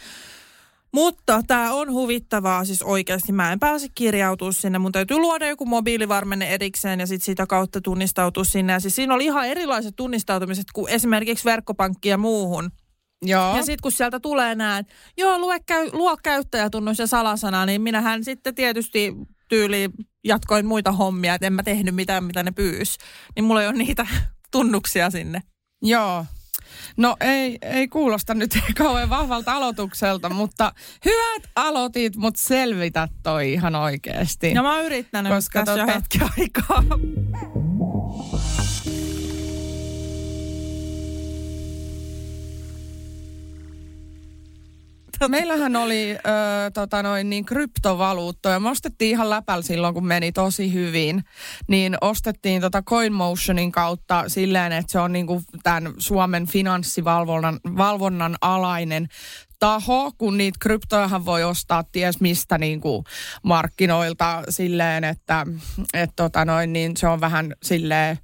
[SPEAKER 4] Mutta tämä on huvittavaa, siis oikeasti mä en pääse kirjautua sinne. Mun täytyy luoda joku mobiilivarmenne erikseen ja sitten sitä kautta tunnistautua sinne. Ja siis siinä oli ihan erilaiset tunnistautumiset kuin esimerkiksi verkkopankki ja muuhun.
[SPEAKER 5] Joo.
[SPEAKER 4] Ja sitten kun sieltä tulee nämä, että joo, lue, käy, luo käyttäjätunnus ja salasana, niin minähän sitten tietysti tyyli jatkoin muita hommia, että en mä tehnyt mitään, mitä ne pyys. Niin mulla ei ole niitä tunnuksia sinne.
[SPEAKER 5] Joo. No ei, ei kuulosta nyt kauhean vahvalta aloitukselta, mutta hyvät aloitit, mutta selvitä toi ihan oikeasti.
[SPEAKER 4] Ja mä oon yrittänyt
[SPEAKER 5] Koska
[SPEAKER 4] Koska tässä
[SPEAKER 5] tota-
[SPEAKER 4] jo hetki aikaa.
[SPEAKER 5] Meillähän oli ö, tota noin, niin kryptovaluuttoja. Me ostettiin ihan läpällä silloin, kun meni tosi hyvin. Niin ostettiin tota CoinMotionin kautta silleen, että se on niin kuin tämän Suomen finanssivalvonnan valvonnan alainen taho, kun niitä kryptojahan voi ostaa ties mistä niin kuin markkinoilta silleen, että et tota noin, niin se on vähän silleen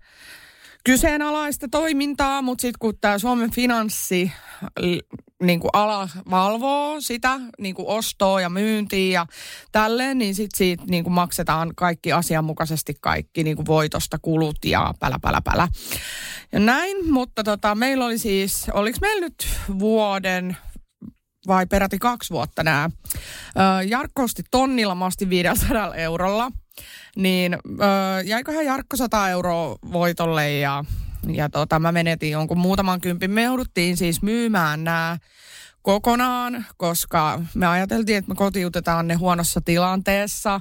[SPEAKER 5] kyseenalaista toimintaa, mutta sitten kun tämä Suomen finanssi niin kuin ala valvoo sitä niin kuin ostoa ja myyntiä ja tälleen, niin sitten siitä niin kuin maksetaan kaikki asianmukaisesti kaikki niin kuin voitosta kulut ja pälä, pälä, pälä. Ja näin, mutta tota, meillä oli siis, oliko meillä nyt vuoden vai peräti kaksi vuotta nämä. Jarkko osti tonnilla, mä ostin 500 eurolla. Niin jäiköhän Jarkko 100 euroa voitolle ja, ja tota, mä menetin jonkun muutaman kympin. Me jouduttiin siis myymään nämä kokonaan, koska me ajateltiin, että me kotiutetaan ne huonossa tilanteessa,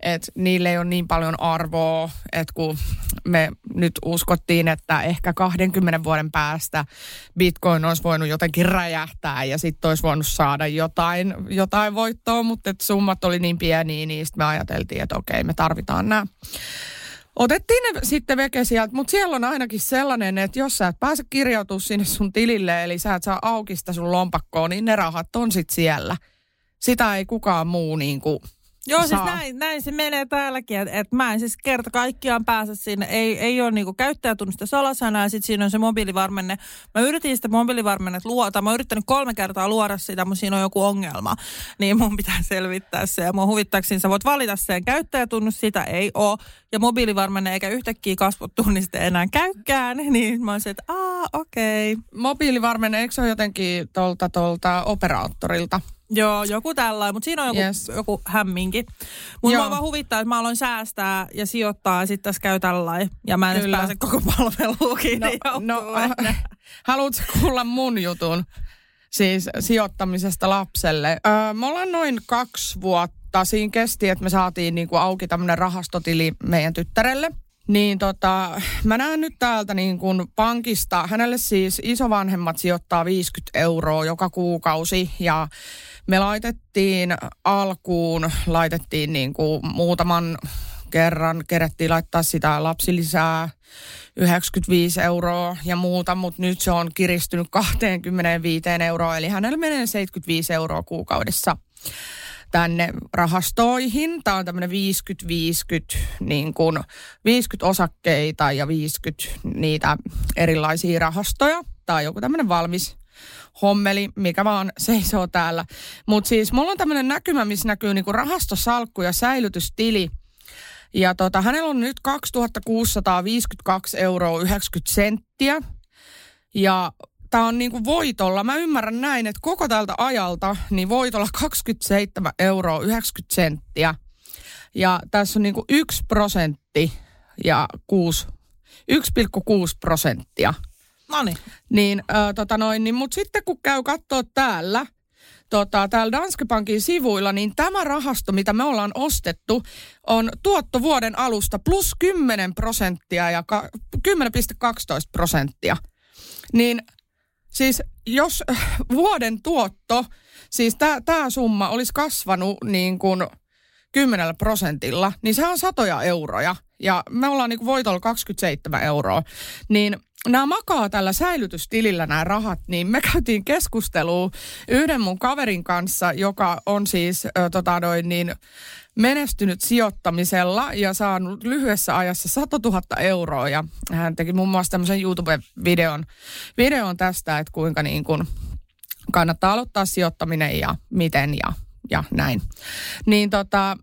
[SPEAKER 5] että niille ei ole niin paljon arvoa, että kun me nyt uskottiin, että ehkä 20 vuoden päästä bitcoin olisi voinut jotenkin räjähtää ja sitten olisi voinut saada jotain, jotain voittoa, mutta et summat oli niin pieniä, niin sitten me ajateltiin, että okei, me tarvitaan nämä. Otettiin ne sitten veke sieltä, mutta siellä on ainakin sellainen, että jos sä et pääse kirjautumaan sinne sun tilille, eli sä et saa auki sitä sun lompakkoa, niin ne rahat on sitten siellä. Sitä ei kukaan muu niin kuin
[SPEAKER 4] Joo, siis
[SPEAKER 5] saa.
[SPEAKER 4] näin, näin se menee täälläkin, että et mä en siis kerta kaikkiaan pääse sinne. Ei, ei ole niinku käyttäjätunnusta salasanaa ja sitten siinä on se mobiilivarmenne. Mä yritin sitä mobiilivarmennet luota. Mä oon yrittänyt kolme kertaa luoda sitä, mutta siinä on joku ongelma. Niin mun pitää selvittää se. Ja mua huvittaakseni sä voit valita sen käyttäjätunnus, sitä ei oo. Ja mobiilivarmenne eikä yhtäkkiä kasvotunniste enää käykään. Niin mä oon se, että aa, okei. Okay.
[SPEAKER 5] mobiilivarmenne, eikö se ole jotenkin tuolta, tuolta operaattorilta?
[SPEAKER 4] Joo, joku tällainen, mutta siinä on joku,
[SPEAKER 5] Yes.
[SPEAKER 4] joku hämminki. Mutta mua vaan huvittaa, että mä aloin säästää ja sijoittaa ja sitten tässä käy tällainen. Ja mä en
[SPEAKER 5] Kyllä.
[SPEAKER 4] pääse koko palveluukin.
[SPEAKER 5] No, no
[SPEAKER 4] enää.
[SPEAKER 5] haluatko kuulla mun jutun? Siis sijoittamisesta lapselle. Öö, me ollaan noin kaksi vuotta. Siinä kesti, että me saatiin niinku auki tämmöinen rahastotili meidän tyttärelle. Niin tota, mä näen nyt täältä niin kuin pankista, hänelle siis isovanhemmat sijoittaa 50 euroa joka kuukausi ja me laitettiin alkuun, laitettiin niin kuin muutaman kerran. Kerettiin laittaa sitä lapsilisää 95 euroa ja muuta, mutta nyt se on kiristynyt 25 euroa, eli hänellä menee 75 euroa kuukaudessa tänne rahastoihin. Tämä on tämmöinen 50-50, niin kuin 50 osakkeita ja 50 niitä erilaisia rahastoja. Tämä on joku tämmöinen valmis hommeli, mikä vaan seisoo täällä. Mutta siis mulla on tämmöinen näkymä, missä näkyy niinku rahastosalkku ja säilytystili. Ja tota, hänellä on nyt 2652 euroa 90 senttiä. Ja tämä on niinku voitolla. Mä ymmärrän näin, että koko tältä ajalta niin voitolla 27 euroa 90 senttiä. Ja tässä on niinku 1 prosentti ja 6, 1,6 prosenttia.
[SPEAKER 4] Noniin.
[SPEAKER 5] Niin, äh, tota noin, niin, mutta sitten kun käy katsoa täällä, tota, täällä Danske Bankin sivuilla, niin tämä rahasto, mitä me ollaan ostettu, on tuotto vuoden alusta plus 10 prosenttia ja ka- 10,12 prosenttia. Niin siis jos äh, vuoden tuotto, siis tämä summa olisi kasvanut niin kuin 10 prosentilla, niin se on satoja euroja. Ja me ollaan niin voitolla 27 euroa. Niin nämä makaa tällä säilytystilillä nämä rahat, niin me käytiin keskustelua yhden mun kaverin kanssa, joka on siis ö, tota noin, niin, menestynyt sijoittamisella ja saanut lyhyessä ajassa 100 000 euroa. Ja hän teki muun muassa tämmöisen YouTube-videon videon tästä, että kuinka niin kuin kannattaa aloittaa sijoittaminen ja miten ja, ja näin. Niin tota,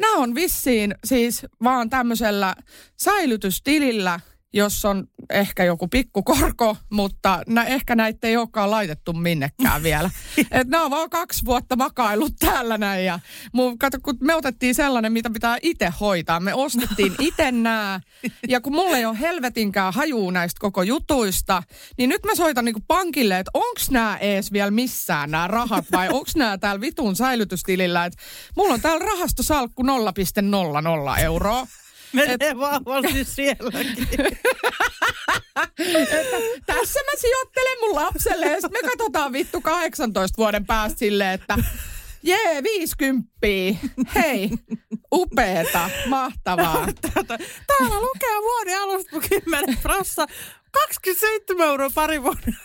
[SPEAKER 5] nämä on vissiin siis vaan tämmöisellä säilytystilillä, jos on ehkä joku pikkukorko, mutta nä, ehkä näitä ei olekaan laitettu minnekään vielä. Et nämä on vaan kaksi vuotta makailut täällä näin. Ja mun, kato, kun me otettiin sellainen, mitä pitää itse hoitaa. Me ostettiin itse nämä. Ja kun mulla ei ole helvetinkään hajuu näistä koko jutuista, niin nyt mä soitan niinku pankille, että onks nämä ees vielä missään nämä rahat vai onks nämä täällä vitun säilytystilillä. Et mulla on täällä rahastosalkku 0,00 euroa.
[SPEAKER 4] Menee vahvasti sielläkin.
[SPEAKER 5] että tässä mä sijoittelen mun lapselle ja sitten me katsotaan vittu 18 vuoden päästä silleen, että jee, 50. Hei, upeeta, mahtavaa.
[SPEAKER 4] Täällä lukee vuoden alusta 10 prossa. 27 euroa pari vuoden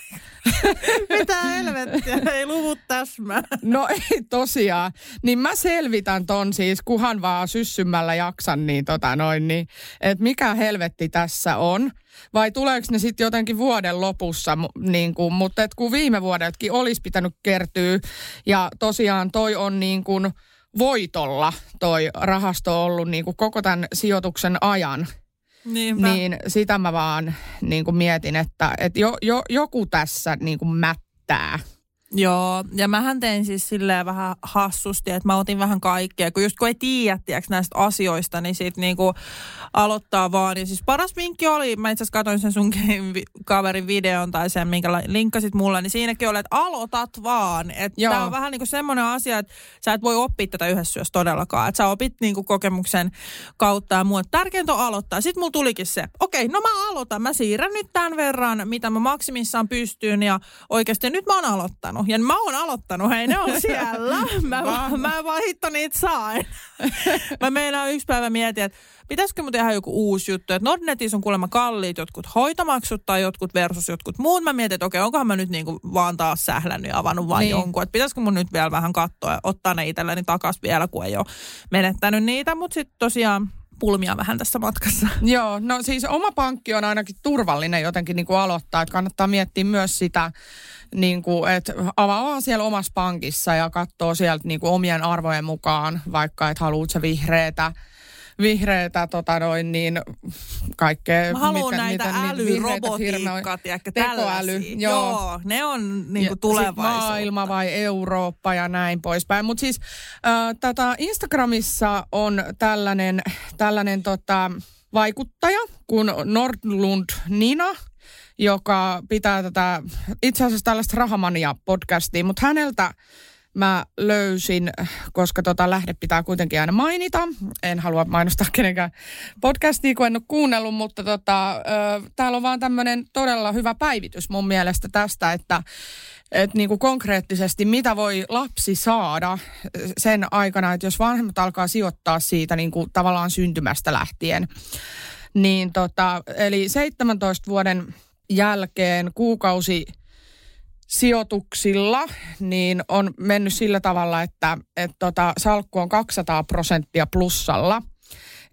[SPEAKER 4] Mitä helvettiä, ei luvut täsmää.
[SPEAKER 5] No ei tosiaan. Niin mä selvitän ton siis, kuhan vaan syssymällä jaksan, niin tota noin, niin, että mikä helvetti tässä on. Vai tuleeko ne sitten jotenkin vuoden lopussa, niin kuin, mutta et kun viime vuodeltakin olisi pitänyt kertyä. Ja tosiaan toi on niin kuin voitolla toi rahasto ollut niin kuin koko tämän sijoituksen ajan.
[SPEAKER 4] Niinpä.
[SPEAKER 5] Niin sitä mä vaan niin kuin mietin, että, että jo, jo, joku tässä niin kuin mättää.
[SPEAKER 4] Joo, ja mähän tein siis silleen vähän hassusti, että mä otin vähän kaikkea, kun just kun ei tiedä tiiäks, näistä asioista, niin sit niinku aloittaa vaan. Ja siis paras vinkki oli, mä itse asiassa katsoin sen sun kaverin videon tai sen, minkä linkkasit mulle, niin siinäkin oli, että aloitat vaan. Että tää on vähän niinku semmoinen asia, että sä et voi oppia tätä yhdessä syössä todellakaan. Että sä opit niinku kokemuksen kautta ja muu. Tärkeintä on aloittaa. Sitten mulla tulikin se, okei, no mä aloitan, mä siirrän nyt tämän verran, mitä mä maksimissaan pystyn ja oikeasti nyt mä oon aloittanut. Ja mä oon aloittanut, hei ne on siellä. Mä, vaan, mä vaan hitto niitä saan. mä meinaan yksi päivä mietin, että pitäisikö mun tehdä joku uusi juttu. Että Nordnetissä on kuulemma kalliit jotkut hoitomaksut tai jotkut versus jotkut muut. Mä mietin, että okei, onkohan mä nyt niinku vaan taas sählännyt ja avannut vain niin. jonkun. Että pitäisikö mun nyt vielä vähän katsoa ja ottaa ne itselleni takas vielä, kun ei ole menettänyt niitä. Mutta sitten tosiaan pulmia vähän tässä matkassa.
[SPEAKER 5] Joo, no siis oma pankki on ainakin turvallinen jotenkin niin kuin aloittaa, että kannattaa miettiä myös sitä, niin kuin, että avaa siellä omassa pankissa ja katsoo sieltä niin kuin omien arvojen mukaan, vaikka et haluat se vihreätä vihreätä tota noin, niin kaikkea.
[SPEAKER 4] Mä haluan mitä, näitä mitä, älyrobotiikkaa, tekoäly. Joo. joo. ne on niin kuin tulevaisuutta.
[SPEAKER 5] Maailma vai Eurooppa ja näin poispäin. Mutta siis äh, tätä Instagramissa on tällainen, tällainen tota, vaikuttaja kuin Nordlund Nina, joka pitää tätä itse asiassa tällaista Rahamania-podcastia, mutta häneltä mä löysin, koska tota lähde pitää kuitenkin aina mainita. En halua mainostaa kenenkään podcastia, kun en ole kuunnellut, mutta tota, ö, täällä on vaan tämmöinen todella hyvä päivitys mun mielestä tästä, että että niin kuin konkreettisesti, mitä voi lapsi saada sen aikana, että jos vanhemmat alkaa sijoittaa siitä niin kuin tavallaan syntymästä lähtien. Niin tota, eli 17 vuoden jälkeen kuukausi sijoituksilla niin on mennyt sillä tavalla, että, että tota, salkku on 200 prosenttia plussalla.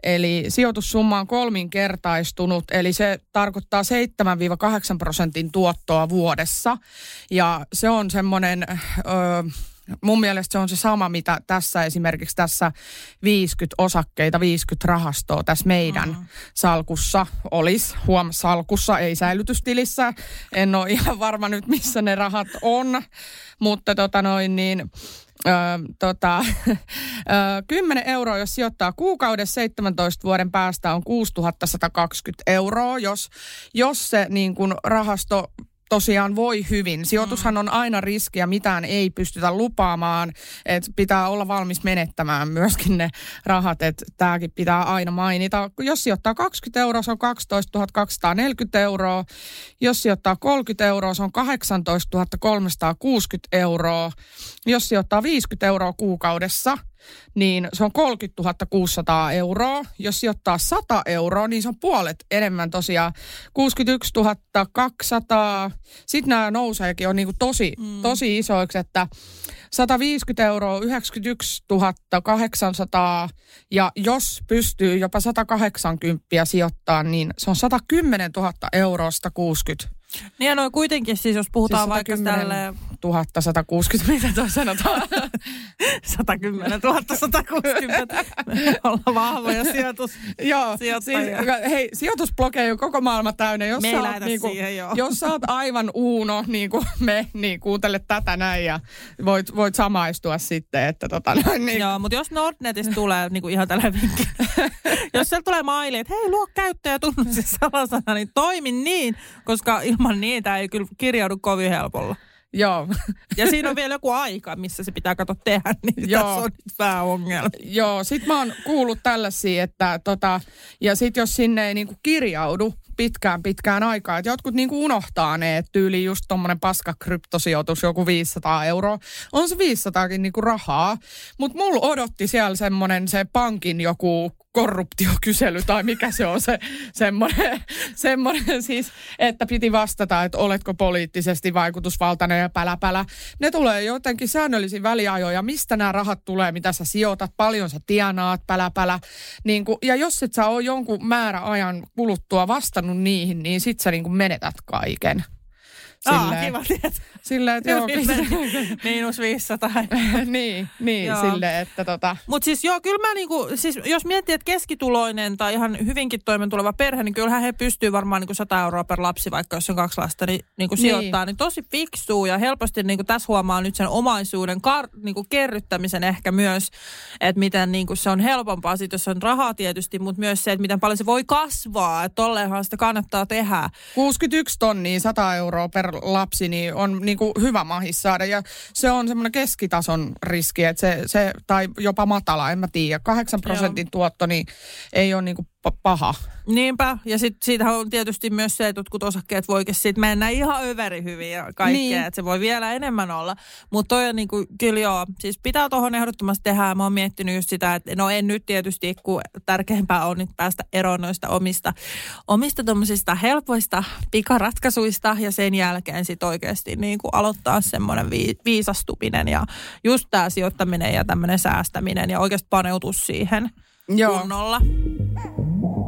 [SPEAKER 5] Eli sijoitussumma on kolminkertaistunut, eli se tarkoittaa 7-8 prosentin tuottoa vuodessa. Ja se on semmoinen... Öö, mun mielestä se on se sama, mitä tässä esimerkiksi tässä 50 osakkeita, 50 rahastoa tässä meidän mm. salkussa olisi. Huom, salkussa, ei säilytystilissä. En ole ihan varma nyt, missä ne rahat on, mutta tota noin niin... Öö, tota, öö, 10 euroa, jos sijoittaa kuukaudessa 17 vuoden päästä on 6120 euroa. Jos, jos se niin kun rahasto tosiaan voi hyvin. Sijoitushan on aina riski ja mitään ei pystytä lupaamaan. Että pitää olla valmis menettämään myöskin ne rahat. Että tämäkin pitää aina mainita. Jos sijoittaa 20 euroa, se on 12 240 euroa. Jos sijoittaa 30 euroa, se on 18 360 euroa. Jos sijoittaa 50 euroa kuukaudessa – niin se on 30 600 euroa. Jos sijoittaa 100 euroa, niin se on puolet enemmän tosiaan. 61 200. Sitten nämä nouseekin on niinku tosi, mm. tosi isoiksi, että 150 euroa, 91 800 ja jos pystyy jopa 180 sijoittaa, niin se on 110 000 euroa 160
[SPEAKER 4] niin ja noin kuitenkin siis, jos puhutaan siis vaikka tälle...
[SPEAKER 5] 1160, mitä tuo sanotaan?
[SPEAKER 4] 110 160. Olla vahvoja sijoitus,
[SPEAKER 5] Joo, siis, hei, sijoitusblogeja on koko maailma täynnä. Jos, me oot, niinku, siihen, joo. jos sä oot aivan uuno, niin kuin me, niin kuuntele tätä näin ja voit, voit samaistua sitten. Että tota, noin, niin.
[SPEAKER 4] Joo, mutta jos Nordnetista tulee niin kuin ihan tällä vinkki. jos sieltä tulee maili, että hei, luo käyttäjätunnus salasana, niin toimi niin, koska ilman niitä ei kyllä kirjaudu kovin helpolla.
[SPEAKER 5] Joo.
[SPEAKER 4] Ja siinä on vielä joku aika, missä se pitää katsoa tehdä, niin Joo. tässä on vähän ongelma.
[SPEAKER 5] Joo, sit mä oon kuullut tällaisia, että tota, ja sit jos sinne ei niinku kirjaudu pitkään pitkään aikaa, että jotkut niinku unohtaa ne, että tyyli just tommonen paska kryptosijoitus, joku 500 euroa, on se 500kin niinku rahaa, mutta mulla odotti siellä semmonen se pankin joku korruptiokysely tai mikä se on se semmoinen, semmoinen siis, että piti vastata, että oletko poliittisesti vaikutusvaltainen ja päläpälä. Ne tulee jotenkin säännöllisin väliajoja, mistä nämä rahat tulee, mitä sä sijoitat, paljon sä tienaat, päläpälä. Niin kuin, ja jos et sä ole jonkun määräajan kuluttua vastannut niihin, niin sit sä niin menetät kaiken.
[SPEAKER 4] Silleen, Aa, kiva tietää.
[SPEAKER 5] Silleen, että joo.
[SPEAKER 4] Miinus 500.
[SPEAKER 5] niin, niin silleen, että tota.
[SPEAKER 4] Mutta siis joo, kyllä mä niinku, siis jos miettii, että keskituloinen tai ihan hyvinkin toimentuleva perhe, niin kyllähän he pystyy varmaan niinku 100 euroa per lapsi, vaikka jos on kaksi lasta, niin, niinku niin. sijoittaa. Niin tosi fiksuu ja helposti niinku tässä huomaa nyt sen omaisuuden kar, niinku kerryttämisen ehkä myös, että miten niinku se on helpompaa sit, jos on rahaa tietysti, mutta myös se, että miten paljon se voi kasvaa, että tolleenhan sitä kannattaa tehdä.
[SPEAKER 5] 61 tonnia, 100 euroa per lapsi, niin on niin kuin hyvä mahis saada. Ja se on semmoinen keskitason riski, että se, se, tai jopa matala, en mä tiedä. 8 prosentin Joo. tuotto, niin ei ole niin kuin paha.
[SPEAKER 4] Niinpä, ja sitten siitä on tietysti myös se, että jotkut osakkeet voikin sitten mennä ihan överi hyvin ja kaikkea, niin. että se voi vielä enemmän olla. Mutta toi on niinku, kyllä joo, siis pitää tuohon ehdottomasti tehdä, mä oon miettinyt just sitä, että no en nyt tietysti, kun tärkeämpää on nyt päästä eroon noista omista, omista tuommoisista helpoista pikaratkaisuista ja sen jälkeen sitten oikeasti niinku aloittaa semmoinen vi, viisastuminen ja just tämä sijoittaminen ja tämmöinen säästäminen ja oikeasti paneutus siihen Joo. kunnolla.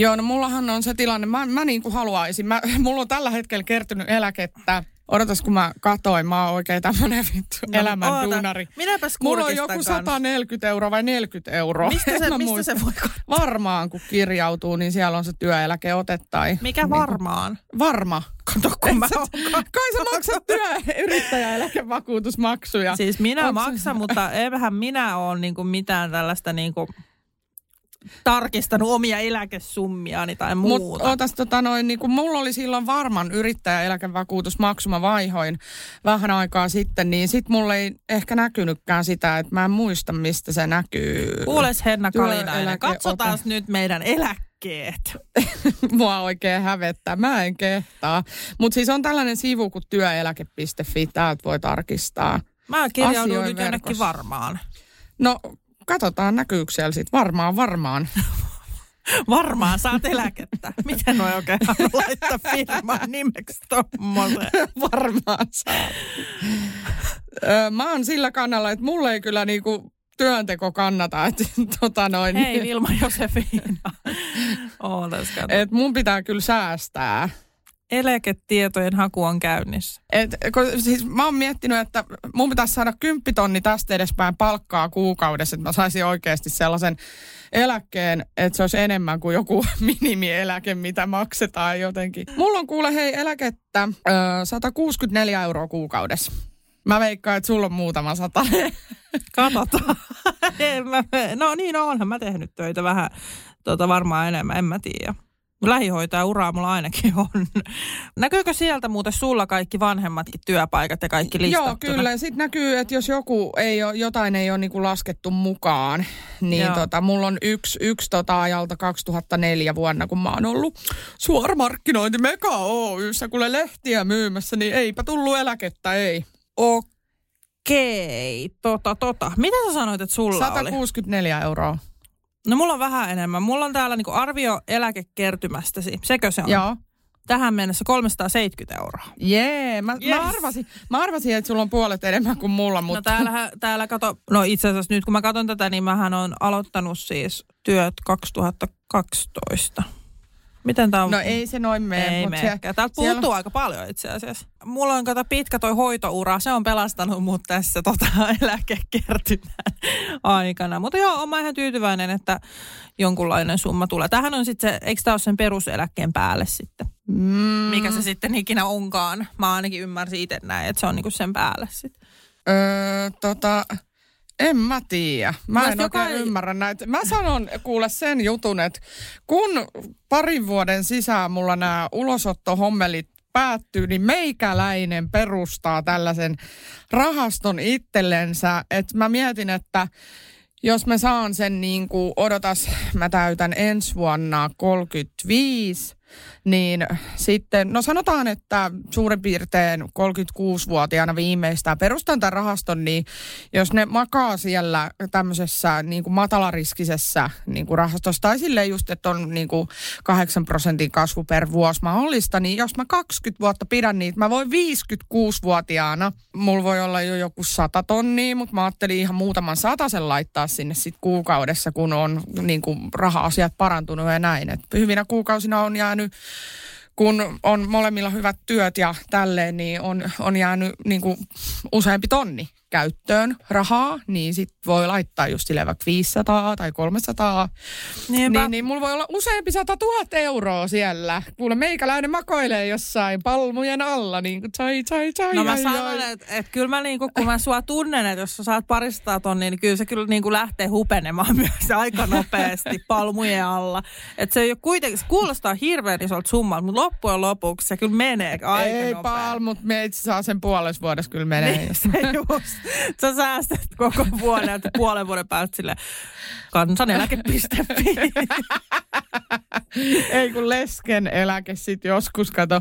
[SPEAKER 5] Joo, no mullahan on se tilanne, mä, mä niin kuin haluaisin, mä, mulla on tällä hetkellä kertynyt eläkettä. Odotas, kun mä katoin, mä oon oikein tämmönen vittu
[SPEAKER 4] No,
[SPEAKER 5] elämän
[SPEAKER 4] oota.
[SPEAKER 5] duunari.
[SPEAKER 4] Minäpäs
[SPEAKER 5] Mulla on joku
[SPEAKER 4] kanssa.
[SPEAKER 5] 140 euroa vai 40 euroa.
[SPEAKER 4] Mistä se- mistä se voi
[SPEAKER 5] Varmaan, kun kirjautuu, niin siellä on se työeläkeote tai...
[SPEAKER 4] Mikä
[SPEAKER 5] niinku-
[SPEAKER 4] varmaan?
[SPEAKER 5] Varma.
[SPEAKER 4] Kato, kun mä
[SPEAKER 5] sä- Kai sä maksat työ, yrittäjäeläkevakuutusmaksuja.
[SPEAKER 4] Siis minä
[SPEAKER 5] Onks-
[SPEAKER 4] maksan, mutta eihän minä ole niinku mitään tällaista niinku tarkistanut omia eläkesummiani tai muuta.
[SPEAKER 5] Mutta otas tota noin, niin kun mulla oli silloin varman yrittäjäeläkevakuutusmaksu, mä vaihoin vähän aikaa sitten, niin sit mulla ei ehkä näkynytkään sitä, että mä en muista, mistä se näkyy.
[SPEAKER 4] Kuules Henna Kalinainen, katsotaan nyt meidän eläkkeet.
[SPEAKER 5] Mua oikein hävettää, mä en kehtaa. Mutta siis on tällainen sivu kuin työeläke.fi, täältä voi tarkistaa.
[SPEAKER 4] Mä kirjaudun nyt jonnekin varmaan.
[SPEAKER 5] No, katsotaan näkyykö siellä sit. Varmaan, varmaan.
[SPEAKER 4] Varmaan saat eläkettä. Miten noi oikein laittaa firman nimeksi tommosen?
[SPEAKER 5] Varmaan saa. Ö, mä oon sillä kannalla, että mulle ei kyllä niinku työnteko kannata. Että, tota noin,
[SPEAKER 4] Hei Vilma Josefina. Ootas.
[SPEAKER 5] Et mun pitää kyllä säästää.
[SPEAKER 4] Eläketietojen haku on käynnissä.
[SPEAKER 5] Et, kun, siis mä oon miettinyt, että mun pitäisi saada kymppitonni tästä edespäin palkkaa kuukaudessa, että mä saisin oikeasti sellaisen eläkkeen, että se olisi enemmän kuin joku minimieläke, mitä maksetaan jotenkin. Mulla on kuule hei eläkettä ö, 164 euroa kuukaudessa. Mä veikkaan, että sulla on muutama sata.
[SPEAKER 4] Katsotaan. No niin, no, onhan mä tehnyt töitä vähän tota, varmaan enemmän, en mä tiedä. Lähihoitaja uraa mulla ainakin on. Näkyykö sieltä muuten sulla kaikki vanhemmatkin työpaikat ja kaikki listattuna?
[SPEAKER 5] Joo, kyllä. Sitten näkyy, että jos joku ei ole, jotain ei ole niinku laskettu mukaan, niin
[SPEAKER 4] Joo.
[SPEAKER 5] tota, mulla on yksi, yksi tota ajalta 2004 vuonna, kun mä oon ollut suoramarkkinointi Mega Oyssä, kuule lehtiä myymässä, niin eipä tullut eläkettä, ei.
[SPEAKER 4] Okei, tota, tota. Mitä sä sanoit, että sulla oli?
[SPEAKER 5] 164 euroa.
[SPEAKER 4] No mulla on vähän enemmän. Mulla on täällä niinku arvio eläkekertymästäsi. Sekö se on?
[SPEAKER 5] Joo.
[SPEAKER 4] Tähän mennessä 370 euroa.
[SPEAKER 5] Jee, mä,
[SPEAKER 4] Yes.
[SPEAKER 5] mä, arvasin, mä arvasin, että sulla on puolet enemmän kuin mulla,
[SPEAKER 4] No
[SPEAKER 5] mutta...
[SPEAKER 4] täällä, täällä kato, no itse asiassa nyt kun mä katson tätä, niin mähän on aloittanut siis työt 2012. Miten tää on?
[SPEAKER 5] No ei se noin mene.
[SPEAKER 4] Ei
[SPEAKER 5] mut
[SPEAKER 4] menekään. Täältä
[SPEAKER 5] siellä-
[SPEAKER 4] puuttuu aika paljon itse asiassa. Mulla on kato pitkä toi hoitoura, se on pelastanut mut tässä tota, eläkekertymän aikana. Mutta joo, mä ihan tyytyväinen, että jonkunlainen summa tulee. Tähän on sitten se, eikö tää ole sen peruseläkkeen päälle sitten?
[SPEAKER 5] Mm.
[SPEAKER 4] Mikä se sitten ikinä onkaan. Mä ainakin ymmärsin itse näin, että se on niinku sen päälle sitten.
[SPEAKER 5] Öö, tota, en mä tiedä. Mä en
[SPEAKER 4] joka-
[SPEAKER 5] oikein ymmärrä näitä. Mä sanon kuule sen jutun, että kun parin vuoden sisään mulla nämä ulosottohommelit päättyy, niin meikäläinen perustaa tällaisen rahaston itsellensä. Että mä mietin, että jos mä saan sen niin kuin, odotas, mä täytän ensi vuonna 35, niin sitten, no sanotaan, että suurin piirtein 36-vuotiaana viimeistään perustan tämän rahaston, niin jos ne makaa siellä tämmöisessä niin kuin matalariskisessä niin kuin rahastossa, tai silleen just, että on niin kuin 8 prosentin kasvu per vuosi mahdollista, niin jos mä 20 vuotta pidän niitä, mä voin 56-vuotiaana, mulla voi olla jo joku 100 tonnia, mutta mä ajattelin ihan muutaman satasen laittaa sinne sit kuukaudessa, kun on niin kuin raha-asiat parantunut ja näin. Et hyvinä kuukausina on jäänyt kun on molemmilla hyvät työt ja tälleen, niin on, on jäänyt niin kuin useampi tonni. Käyttöön rahaa, niin sit voi laittaa just silleen vaikka 500 tai 300.
[SPEAKER 4] Niinpä.
[SPEAKER 5] Niin, niin mulla voi olla useampi sata tuhat euroa siellä. Kuule, meikäläinen makoilee jossain palmujen alla, niin kuin tai, tai, tai.
[SPEAKER 4] No mä sanon, että et kyllä mä niinku, kun mä sua tunnen, että jos sä saat parista tonnia, niin kyllä se kyllä niinku lähtee hupenemaan myös aika nopeasti palmujen alla. Että se ei ole kuitenkin, se kuulostaa hirveän isolta summalta, mutta loppujen lopuksi se kyllä menee aika
[SPEAKER 5] Ei
[SPEAKER 4] nopea.
[SPEAKER 5] palmut, meitä saa sen puolessa vuodessa kyllä menee.
[SPEAKER 4] Niin, se just. Sä säästät koko vuoden, että puolen vuoden päästä sille kansaneläke.fi.
[SPEAKER 5] Ei kun lesken eläke sit joskus, kato.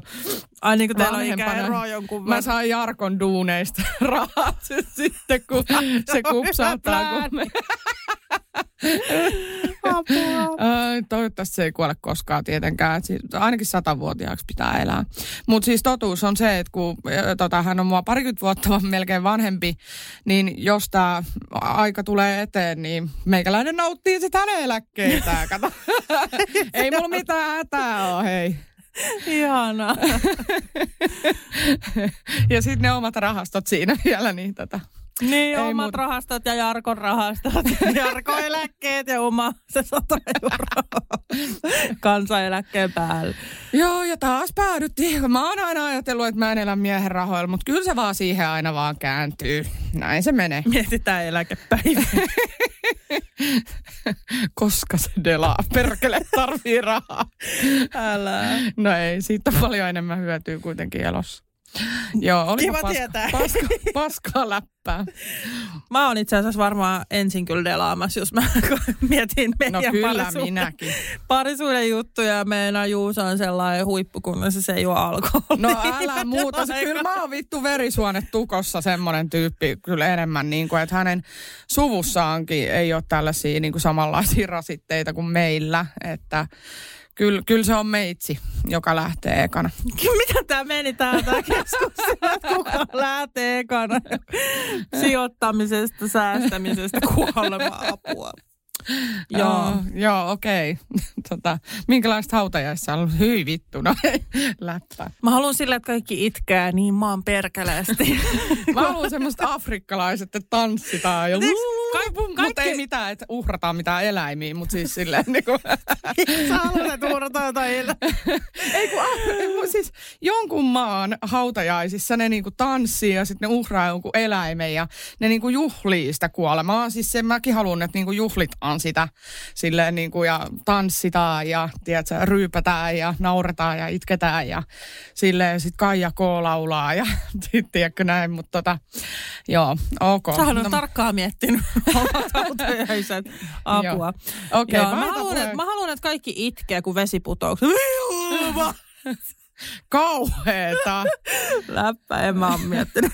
[SPEAKER 4] Ai niin kuin teillä on ikäeroa jonkun
[SPEAKER 5] Mä saan Jarkon duuneista rahat sitten, kun se kupsahtaa. Kun me... Ai, toivottavasti se ei kuole koskaan tietenkään. Siis ainakin satavuotiaaksi pitää elää. Mutta siis totuus on se, että kun tota, hän on mua parikymmentä vuotta melkein vanhempi, niin jos tämä aika tulee eteen, niin meikäläinen nauttii sitä hänen eläkkeitään. Kato. ei mulla mitään hätää ole, hei.
[SPEAKER 4] Ihanaa.
[SPEAKER 5] ja sitten ne omat rahastot siinä vielä, niin tota.
[SPEAKER 4] Niin,
[SPEAKER 5] Ei
[SPEAKER 4] omat
[SPEAKER 5] muuta.
[SPEAKER 4] rahastot ja Jarkon rahastot. Jarkon eläkkeet ja oma se 100 euroa kansaneläkkeen päälle.
[SPEAKER 5] Joo, ja taas päädyttiin. Mä oon aina ajatellut, että mä en elä miehen rahoilla, mutta kyllä se vaan siihen aina vaan kääntyy. Näin se menee.
[SPEAKER 4] Mietitään eläkepäivä.
[SPEAKER 5] Koska se delaa. Perkele tarvii rahaa.
[SPEAKER 4] Älä.
[SPEAKER 5] No ei, siitä on paljon enemmän hyötyä kuitenkin elossa. Joo, oli
[SPEAKER 4] Kiva
[SPEAKER 5] paska,
[SPEAKER 4] tietää.
[SPEAKER 5] paska, paskaa läppää.
[SPEAKER 4] Mä oon itse asiassa varmaan ensin kyllä delaamassa, jos mä mietin meidän
[SPEAKER 5] No kyllä,
[SPEAKER 4] parisuuden-
[SPEAKER 5] minäkin.
[SPEAKER 4] parisuuden juttuja. ja Meidän Juuso on sellainen huippu, kun se ei juo alkoholia.
[SPEAKER 5] No älä muuta. Se, kyllä mä oon vittu verisuonet tukossa semmoinen tyyppi kyllä enemmän, niin kuin, että hänen suvussaankin ei ole tällaisia niin kuin samanlaisia rasitteita kuin meillä. Että kyllä, kyllä se on meitsi, joka lähtee ekana.
[SPEAKER 4] Mitä tämä meni tää, tää keskustelu, että kuka lähtee ekana sijoittamisesta, säästämisestä, kuolema-apua. Joo.
[SPEAKER 5] Joo, joo okei. Tota, minkälaista hautajaissa on ollut? Hyi vittu, no läppä.
[SPEAKER 4] Mä haluan sille, että kaikki itkää niin maan perkeleesti.
[SPEAKER 5] Mä haluan semmoista afrikkalaiset, että tanssitaan ja
[SPEAKER 4] Ka-
[SPEAKER 5] mutta ei mitään, että uhrataan mitään eläimiä, mutta siis silleen niin kuin,
[SPEAKER 4] Sä haluat, että uurataan jotain ilmaa.
[SPEAKER 5] ei kun, ah, siis jonkun maan hautajaisissa ne niinku tanssii ja sitten ne uhraa jonkun eläimen ja ne niinku juhlii sitä kuolemaa. Siis sen mäkin haluan, että niinku juhlitaan sitä silleen niinku ja tanssitaan ja tiedätkö, ryypätään ja nauretaan ja itketään ja silleen sit Kaija K. laulaa ja tiedätkö näin, mutta tota, joo, ok.
[SPEAKER 4] Sähän on
[SPEAKER 5] No,
[SPEAKER 4] tarkkaan miettinyt autojaiset apua.
[SPEAKER 5] Okei,
[SPEAKER 4] Joo, mä, haluan, että, mä haluan, että kaikki itkee, kun vesiputouksessa.
[SPEAKER 5] Kauheeta.
[SPEAKER 4] Läppä, en mä ole miettinyt.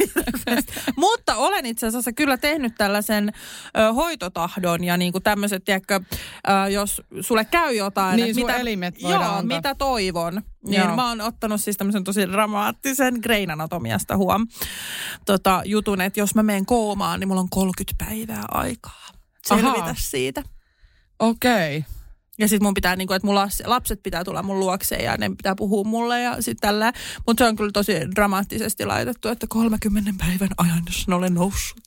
[SPEAKER 4] Mutta olen itse asiassa kyllä tehnyt tällaisen ö, hoitotahdon ja niinku tämmöiset, tiedätkö, ö, jos sulle käy jotain.
[SPEAKER 5] Niin, sun elimet
[SPEAKER 4] Joo,
[SPEAKER 5] antaa.
[SPEAKER 4] mitä toivon. Niin
[SPEAKER 5] Joo.
[SPEAKER 4] mä oon ottanut siis tämmöisen tosi dramaattisen Grain Anatomiasta huom. Tota, jutun, että jos mä menen koomaan, niin mulla on 30 päivää aikaa selvitä
[SPEAKER 5] Ahaa.
[SPEAKER 4] siitä.
[SPEAKER 5] Okei. Okay.
[SPEAKER 4] Ja sitten mun pitää, niinku, että mun las- lapset pitää tulla mun luokseen ja ne pitää puhua mulle ja sitten tällä. Mutta se on kyllä tosi dramaattisesti laitettu, että 30 päivän ajan, jos olen noussut.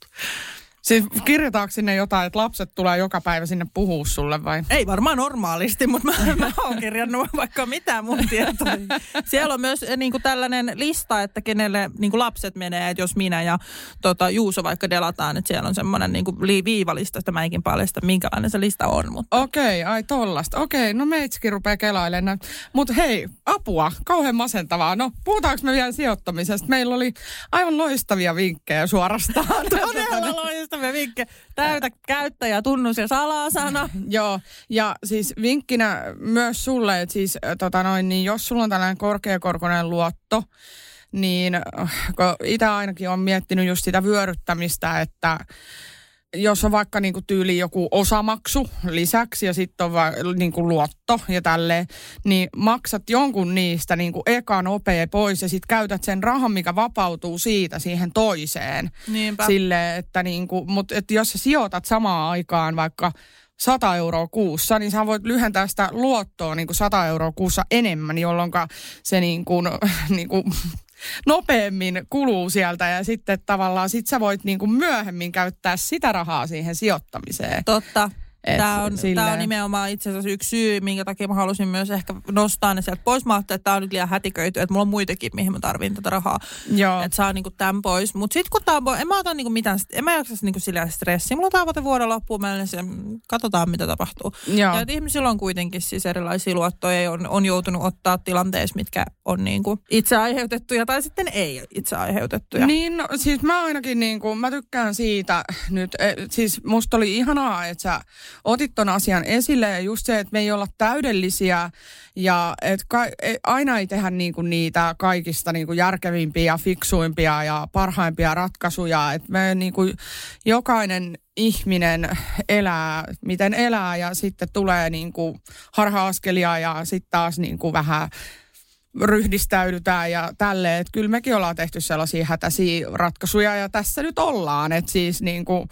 [SPEAKER 5] Siis kirjataanko sinne jotain, että lapset tulee joka päivä sinne puhua sulle vai?
[SPEAKER 4] Ei varmaan normaalisti, mutta mä, mä oon kirjannut vaikka mitä mun tietoja. Siellä on myös niin kuin tällainen lista, että kenelle niin kuin lapset menee, että jos minä ja tota, Juuso vaikka delataan, että siellä on semmoinen niin kuin viivalista, että mä eikin paljasta, minkälainen se lista on. Mutta
[SPEAKER 5] Okei, ai tollasta. Okei, no meitsikin rupeaa kelailemaan. Mutta hei, apua, kauhean masentavaa. No, puhutaanko me vielä sijoittamisesta? Meillä oli aivan loistavia vinkkejä suorastaan.
[SPEAKER 4] todella loistavia vinkkejä. Täytä käyttäjä, tunnus ja salasana.
[SPEAKER 5] Joo, ja siis vinkkinä myös sulle, että siis äh, tota noin, niin jos sulla on tällainen korkeakorkoinen luotto, niin itse ainakin on miettinyt just sitä vyöryttämistä, että jos on vaikka niinku tyyli joku osamaksu lisäksi ja sitten on va, niinku luotto ja tälleen, niin maksat jonkun niistä niinku eka nopea pois ja sitten käytät sen rahan, mikä vapautuu siitä siihen toiseen.
[SPEAKER 4] Niinpä.
[SPEAKER 5] Sille, että niinku, mutta että jos sä sijoitat samaan aikaan vaikka 100 euroa kuussa, niin sä voit lyhentää sitä luottoa niin kuin 100 euroa kuussa enemmän, jolloin se niin kuin, niin kuin, nopeammin kuluu sieltä ja sitten tavallaan sit sä voit niin kuin myöhemmin käyttää sitä rahaa siihen sijoittamiseen.
[SPEAKER 4] Totta. Tämä on,
[SPEAKER 5] silleen-
[SPEAKER 4] tämä on nimenomaan itse asiassa yksi syy, minkä takia mä halusin myös ehkä nostaa ne sieltä pois. Mä ajattelin, että tämä on nyt liian hätiköity, että mulla on muitakin, mihin mä tarvin tätä rahaa.
[SPEAKER 5] Joo.
[SPEAKER 4] Että saa niinku tämän pois. Mutta sitten kun tämä on en mä ota niinku mitään, en mä jaksa niinku sillä stressiä. Mulla on tavoite vuoden loppuun mennessä, katsotaan mitä tapahtuu.
[SPEAKER 5] Joo.
[SPEAKER 4] Ja ihmisillä on kuitenkin siis erilaisia luottoja ja on, on joutunut ottaa tilanteessa, mitkä on niinku itse aiheutettuja tai sitten ei itse aiheutettuja.
[SPEAKER 5] Niin, no, siis mä ainakin niin kuin, mä tykkään siitä nyt, e, siis musta oli ihanaa, että sä otit ton asian esille ja just se, että me ei olla täydellisiä ja että ka, e, aina ei tehdä niin kuin niitä kaikista niin kuin järkevimpiä ja fiksuimpia ja parhaimpia ratkaisuja, että me niin kuin jokainen ihminen elää, miten elää ja sitten tulee niin kuin harha-askelia ja sitten taas niin kuin vähän ryhdistäydytään ja tälleen. Että kyllä mekin ollaan tehty sellaisia hätäisiä ratkaisuja ja tässä nyt ollaan. Että siis niin kuin,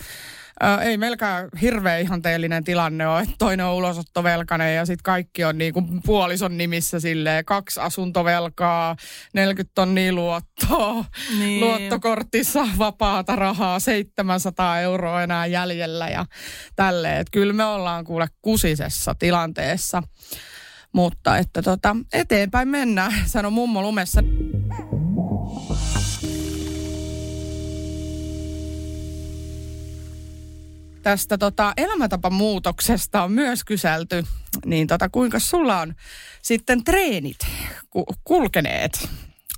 [SPEAKER 5] ei melkään hirveän ihanteellinen tilanne ole, että toinen on ulosottovelkainen ja sitten kaikki on niin kuin puolison nimissä silleen kaksi asuntovelkaa, 40 tonnia luottoa,
[SPEAKER 4] Niin.
[SPEAKER 5] luottokortissa vapaata rahaa, 700 euroa enää jäljellä ja tälleen. Että kyllä me ollaan kuule kusisessa tilanteessa. Mutta että tota, eteenpäin mennään, sano mummo lumessa. Tästä tota, elämäntapamuutoksesta on myös kyselty, niin tota, kuinka sulla on sitten treenit ku- kulkeneet?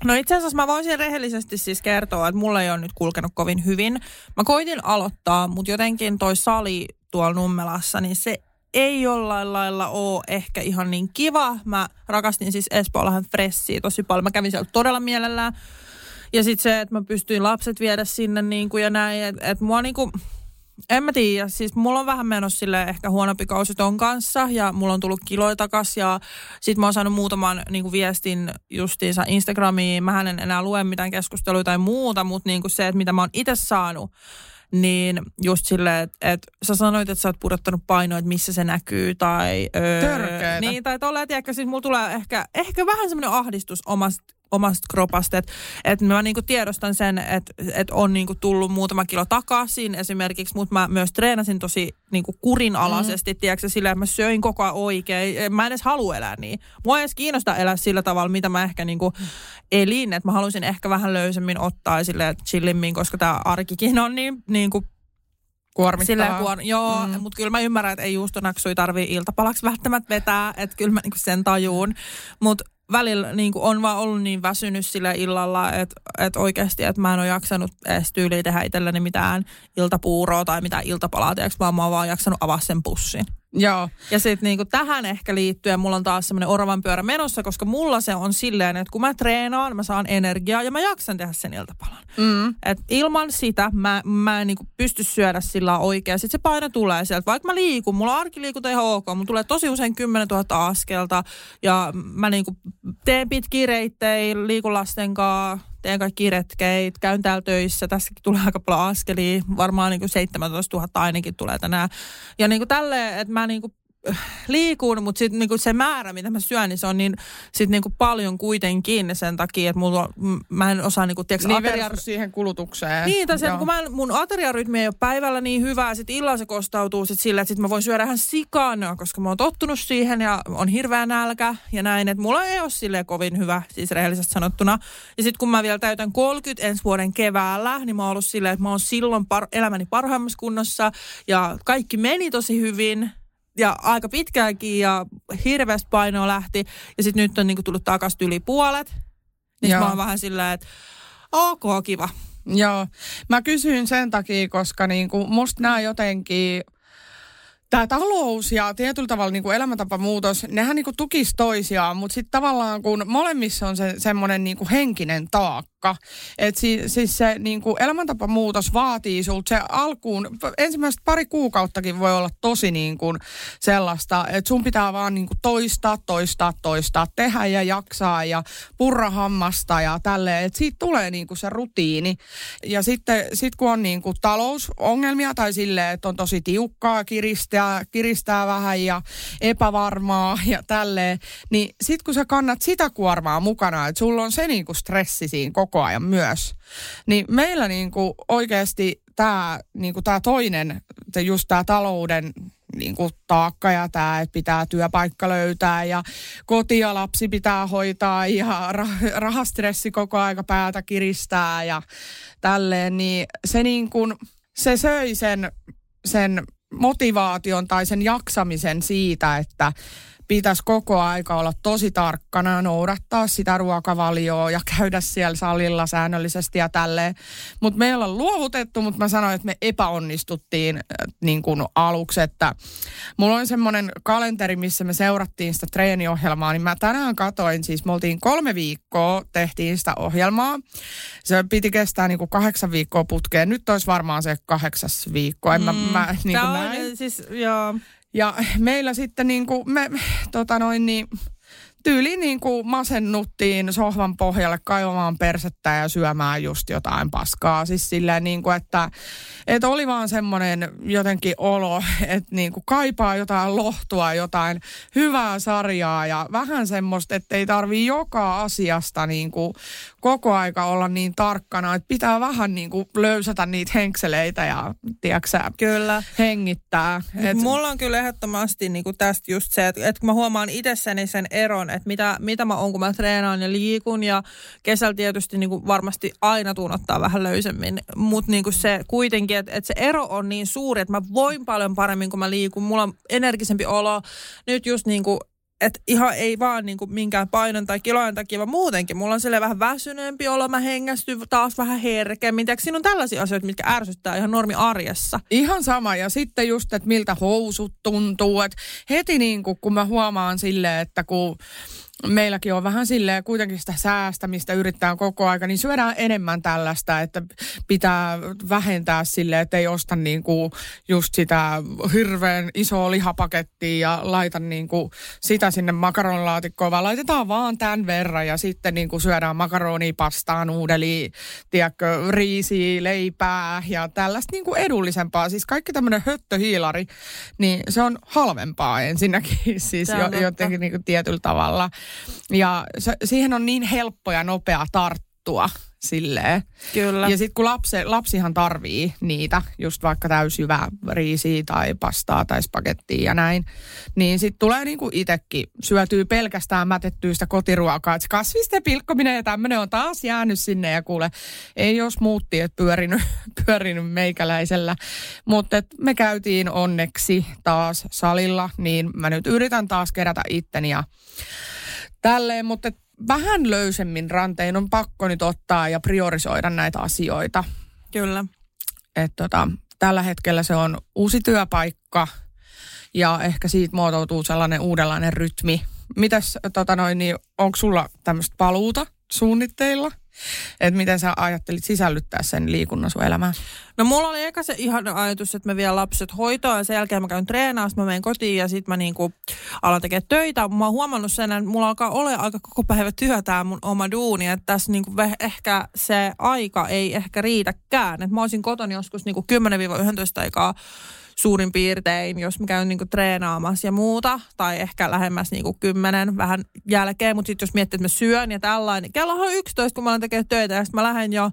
[SPEAKER 4] No itse asiassa mä voisin rehellisesti siis kertoa, että mulla ei ole nyt kulkenut kovin hyvin. Mä koitin aloittaa, mutta jotenkin toi sali tuolla Nummelassa, niin se ei jollain lailla ole ehkä ihan niin kiva. Mä rakastin siis Espoolahan Fressiä tosi paljon. Mä kävin siellä todella mielellään. Ja sitten se, että mä pystyin lapset viedä sinne niin kuin ja näin, että et mua niin kuin, en mä tiedä, siis mulla on vähän menossa sille ehkä huonompi kausi ton kanssa ja mulla on tullut kiloja takas ja sit mä oon saanut muutaman niin kuin viestin justiinsa Instagramiin. Mä en enää lue mitään keskustelua tai muuta, mutta niin kuin se, että mitä mä oon itse saanut, niin just silleen, että et, sä sanoit, että sä oot pudottanut painoa, että missä se näkyy tai... Öö. Niin, tai tolleen, tiedätkö, siis mulla tulee ehkä, ehkä vähän semmoinen ahdistus omasta omasta kropasta, että et mä niinku tiedostan sen, että et on niinku tullut muutama kilo takaisin esimerkiksi, mutta mä myös treenasin tosi niinku kurinalaisesti, mm. tiedätkö, sillä että mä söin koko ajan oikein. Mä en edes halua elää niin. Mua ei edes kiinnosta elää sillä tavalla, mitä mä ehkä niinku elin, että mä haluaisin ehkä vähän löysemmin ottaa sille chillimmin, koska tämä arkikin on niin niinku
[SPEAKER 5] Kuormittavaa.
[SPEAKER 4] Silleen, kuor- joo, mm. mutta kyllä mä ymmärrän, että ei juustonaksui tarvii iltapalaksi välttämättä vetää, että kyllä mä niinku sen tajuun. Mutta välillä niinku on vaan ollut niin väsynyt sille illalla, että et oikeasti, että mä en ole jaksanut edes tyyliin tehdä itselleni mitään iltapuuroa tai mitään iltapalaa, tiiäks, vaan mä oon vaan jaksanut avaa sen pussin.
[SPEAKER 5] Joo.
[SPEAKER 4] Ja sitten niinku tähän ehkä liittyen mulla on taas semmoinen oravan pyörä menossa, koska mulla se on silleen, että kun mä treenaan, mä saan energiaa ja mä jaksan tehdä sen iltapalan.
[SPEAKER 5] Mm.
[SPEAKER 4] Et ilman sitä mä, mä en niinku pysty syödä sillä oikein. Sitten se paino tulee sieltä. Vaikka mä liikun, mulla on arkiliikunta ihan ok. Mulla tulee tosi usein 10 000 askelta. Ja mä niinku teen pitkiä reittejä, liikun lasten kanssa, teen kaikki retkeit, käyn täällä töissä. Tässäkin tulee aika paljon askelia. Varmaan niinku 17 000 ainakin tulee tänään. Ja niinku tälleen, että mä niinku liikun, mutta sitten niinku se määrä, mitä mä syön, niin se on niin, sit niinku paljon kuitenkin sen takia, että mulla on, mä en osaa niinku, tiiäks,
[SPEAKER 5] Niin
[SPEAKER 4] ateria-
[SPEAKER 5] siihen kulutukseen.
[SPEAKER 4] niin, tai se, kun mä, en- mun ateriarytmi ei ole päivällä niin hyvä, sitten illalla se kostautuu sit sillä, että sit mä voin syödä ihan sikana, koska mä oon tottunut siihen ja on hirveä nälkä ja näin, että mulla ei ole silleen kovin hyvä, siis rehellisesti sanottuna. Ja sitten kun mä vielä täytän 30 ensi vuoden keväällä, niin mä oon ollut silleen, että mä oon silloin par- elämäni parhaimmassa kunnossa ja kaikki meni tosi hyvin ja aika pitkäänkin ja hirveästi painoa lähti. Ja sitten nyt on niinku tullut takaisin yli puolet. Niin mä oon vähän silleen, että ok, kiva.
[SPEAKER 5] Joo, mä kysyin sen takia, koska niinku musta nämä jotenkin, tämä talous ja tietyllä tavalla niinku elämäntapamuutos, nehän niinku tukis toisiaan, mutta sitten tavallaan kun molemmissa on se semmoinen niinku henkinen taakka, tarkka. Et si, siis se niin kuin elämäntapamuutos vaatii sulta se alkuun, ensimmäiset pari kuukauttakin voi olla tosi niin kuin sellaista, että sun pitää vaan niin kuin toistaa, toistaa, toistaa, tehdä ja jaksaa ja purra hammasta ja tälleen. Että siitä tulee niin kuin se rutiini. Ja sitten sit kun on niin kuin talousongelmia tai silleen, että on tosi tiukkaa, kiristää, kiristää vähän ja epävarmaa ja tälleen, niin sitten kun sä kannat sitä kuormaa mukana, että sulla on se niinku stressi siinä koko ajan myös, niin meillä niinku oikeasti tämä niinku tää toinen, just tämä talouden niin kuin taakka ja tämä, että pitää työpaikka löytää ja koti ja lapsi pitää hoitaa ja rah- rahastressi koko aika päätä kiristää ja tälleen, niin se niin kuin, se söi sen, sen motivaation tai sen jaksamisen siitä, että pitäisi koko aika olla tosi tarkkana noudattaa sitä ruokavalioa ja käydä siellä salilla säännöllisesti ja tälleen. Mutta meillä on luovutettu, mutta mä sanoin, että me epäonnistuttiin äh, niin kuin aluksi, että mulla on semmoinen kalenteri, missä me seurattiin sitä treeniohjelmaa, niin mä tänään katoin, siis me oltiin kolme viikkoa, tehtiin sitä ohjelmaa. Se piti kestää niin kuin kahdeksan viikkoa putkeen. Nyt olisi varmaan se kahdeksas viikko. En mm, mä, mä niin kuin näin.
[SPEAKER 4] Siis, joo.
[SPEAKER 5] Ja meillä sitten niin kuin me, tota noin niin, tyyliin niin kuin masennuttiin sohvan pohjalle kaivamaan persettä ja syömään just jotain paskaa. Siis silleen niin kuin, että, että oli vaan semmoinen jotenkin olo, että niin kuin kaipaa jotain lohtua, jotain hyvää sarjaa ja vähän semmoista, että ei tarvii joka asiasta niin kuin koko aika olla niin tarkkana, että pitää vähän niin kuin löysätä niitä henkseleitä ja tiedätkö,
[SPEAKER 4] kyllä.
[SPEAKER 5] hengittää.
[SPEAKER 4] Et... Mulla on kyllä ehdottomasti niin kuin tästä just se, että, että kun mä huomaan itsessäni sen eron, että mitä, mitä mä oon, kun mä treenaan ja liikun. Ja kesällä tietysti niin kuin varmasti aina tuun ottaa vähän löysemmin, mutta niin se kuitenkin, että, että se ero on niin suuri, että mä voin paljon paremmin, kun mä liikun, mulla on energisempi olo. Nyt just niin kuin että ihan ei vaan niin kuin minkään painon tai kilojen takia, vaan muutenkin. Mulla on sille vähän väsyneempi olo, mä hengästyn taas vähän herkemmin. Tiedätkö, siinä on tällaisia asioita, mitkä ärsyttää ihan normi arjessa.
[SPEAKER 5] Ihan sama. Ja sitten just, että miltä housut tuntuu. Että heti niin kuin, kun mä huomaan silleen, että kun meilläkin on vähän silleen kuitenkin sitä säästämistä yrittää koko aika, niin syödään enemmän tällaista, että pitää vähentää silleen, että ei osta niin kuin just sitä hirveän isoa lihapakettia ja laita niin kuin sitä sinne makaronilaatikkoon, vaan laitetaan vaan tämän verran ja sitten niin kuin syödään makaronia, pastaa, nuudeli, tiedätkö, riisiä, leipää ja tällaista niin kuin edullisempaa. Siis kaikki tämmöinen höttöhiilari, niin se on halvempaa ensinnäkin siis jo, jotenkin niin kuin tietyllä tavalla. Ja se, siihen on niin helppo ja nopea tarttua silleen.
[SPEAKER 4] Kyllä.
[SPEAKER 5] Ja sitten kun lapsi, lapsihan tarvii niitä, just vaikka täysjyvää riisiä tai pastaa tai spagettia ja näin, niin sitten tulee niinku itsekin, syötyy pelkästään mätettyistä kotiruokaa. Et kasvisten pilkkominen ja tämmöinen on taas jäänyt sinne ja kuule, ei jos muutti, että pyörinyt, pyörinyt meikäläisellä. Mutta me käytiin onneksi taas salilla, niin mä nyt yritän taas kerätä itteni ja tälleen, mutta vähän löysemmin rantein on pakko nyt ottaa ja priorisoida näitä asioita.
[SPEAKER 4] Kyllä.
[SPEAKER 5] Et tota, tällä hetkellä se on uusi työpaikka ja ehkä siitä muotoutuu sellainen uudenlainen rytmi. Mitäs, tota noin, niin onko sulla tämmöistä paluuta suunnitteilla? Että miten sä ajattelit sisällyttää sen liikunnan sun elämään?
[SPEAKER 4] No mulla oli eka se ihan ajatus, että mä vien lapset hoitoon ja sen jälkeen mä käyn treenaamaan, mä menen kotiin ja sitten mä niinku alan tekemään töitä. Mä oon huomannut sen, että mulla alkaa olla aika koko päivä työtä mun oma duuni, että tässä niinku ehkä se aika ei ehkä riitäkään. Että mä olisin kotona joskus niinku 10-11 aikaa suurin piirtein, jos mä käyn niinku treenaamassa ja muuta, tai ehkä lähemmäs niinku kymmenen vähän jälkeen, mutta sitten jos miettii, että mä syön ja tällainen, kello on 11, kun mä olen tekemään töitä, ja sitten mä lähden jo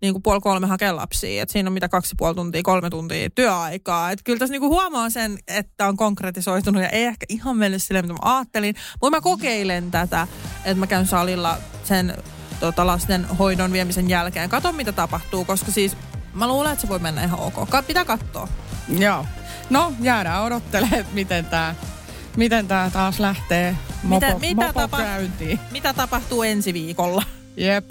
[SPEAKER 4] niinku puoli kolme hakemaan lapsia, että siinä on mitä kaksi puoli tuntia, kolme tuntia työaikaa, että kyllä tässä niinku huomaa sen, että on konkretisoitunut ja ei ehkä ihan mennyt silleen, mitä mä ajattelin, mutta mä kokeilen tätä, että mä käyn salilla sen tota, lasten hoidon viemisen jälkeen. Kato, mitä tapahtuu, koska siis mä luulen, että se voi mennä ihan ok. Pitää katsoa.
[SPEAKER 5] Joo. No, jäädään odottelemaan, miten tämä miten tää taas lähtee mopo, mitä, mitä mopo tapa-.
[SPEAKER 4] Mitä tapahtuu ensi viikolla?
[SPEAKER 5] Jep.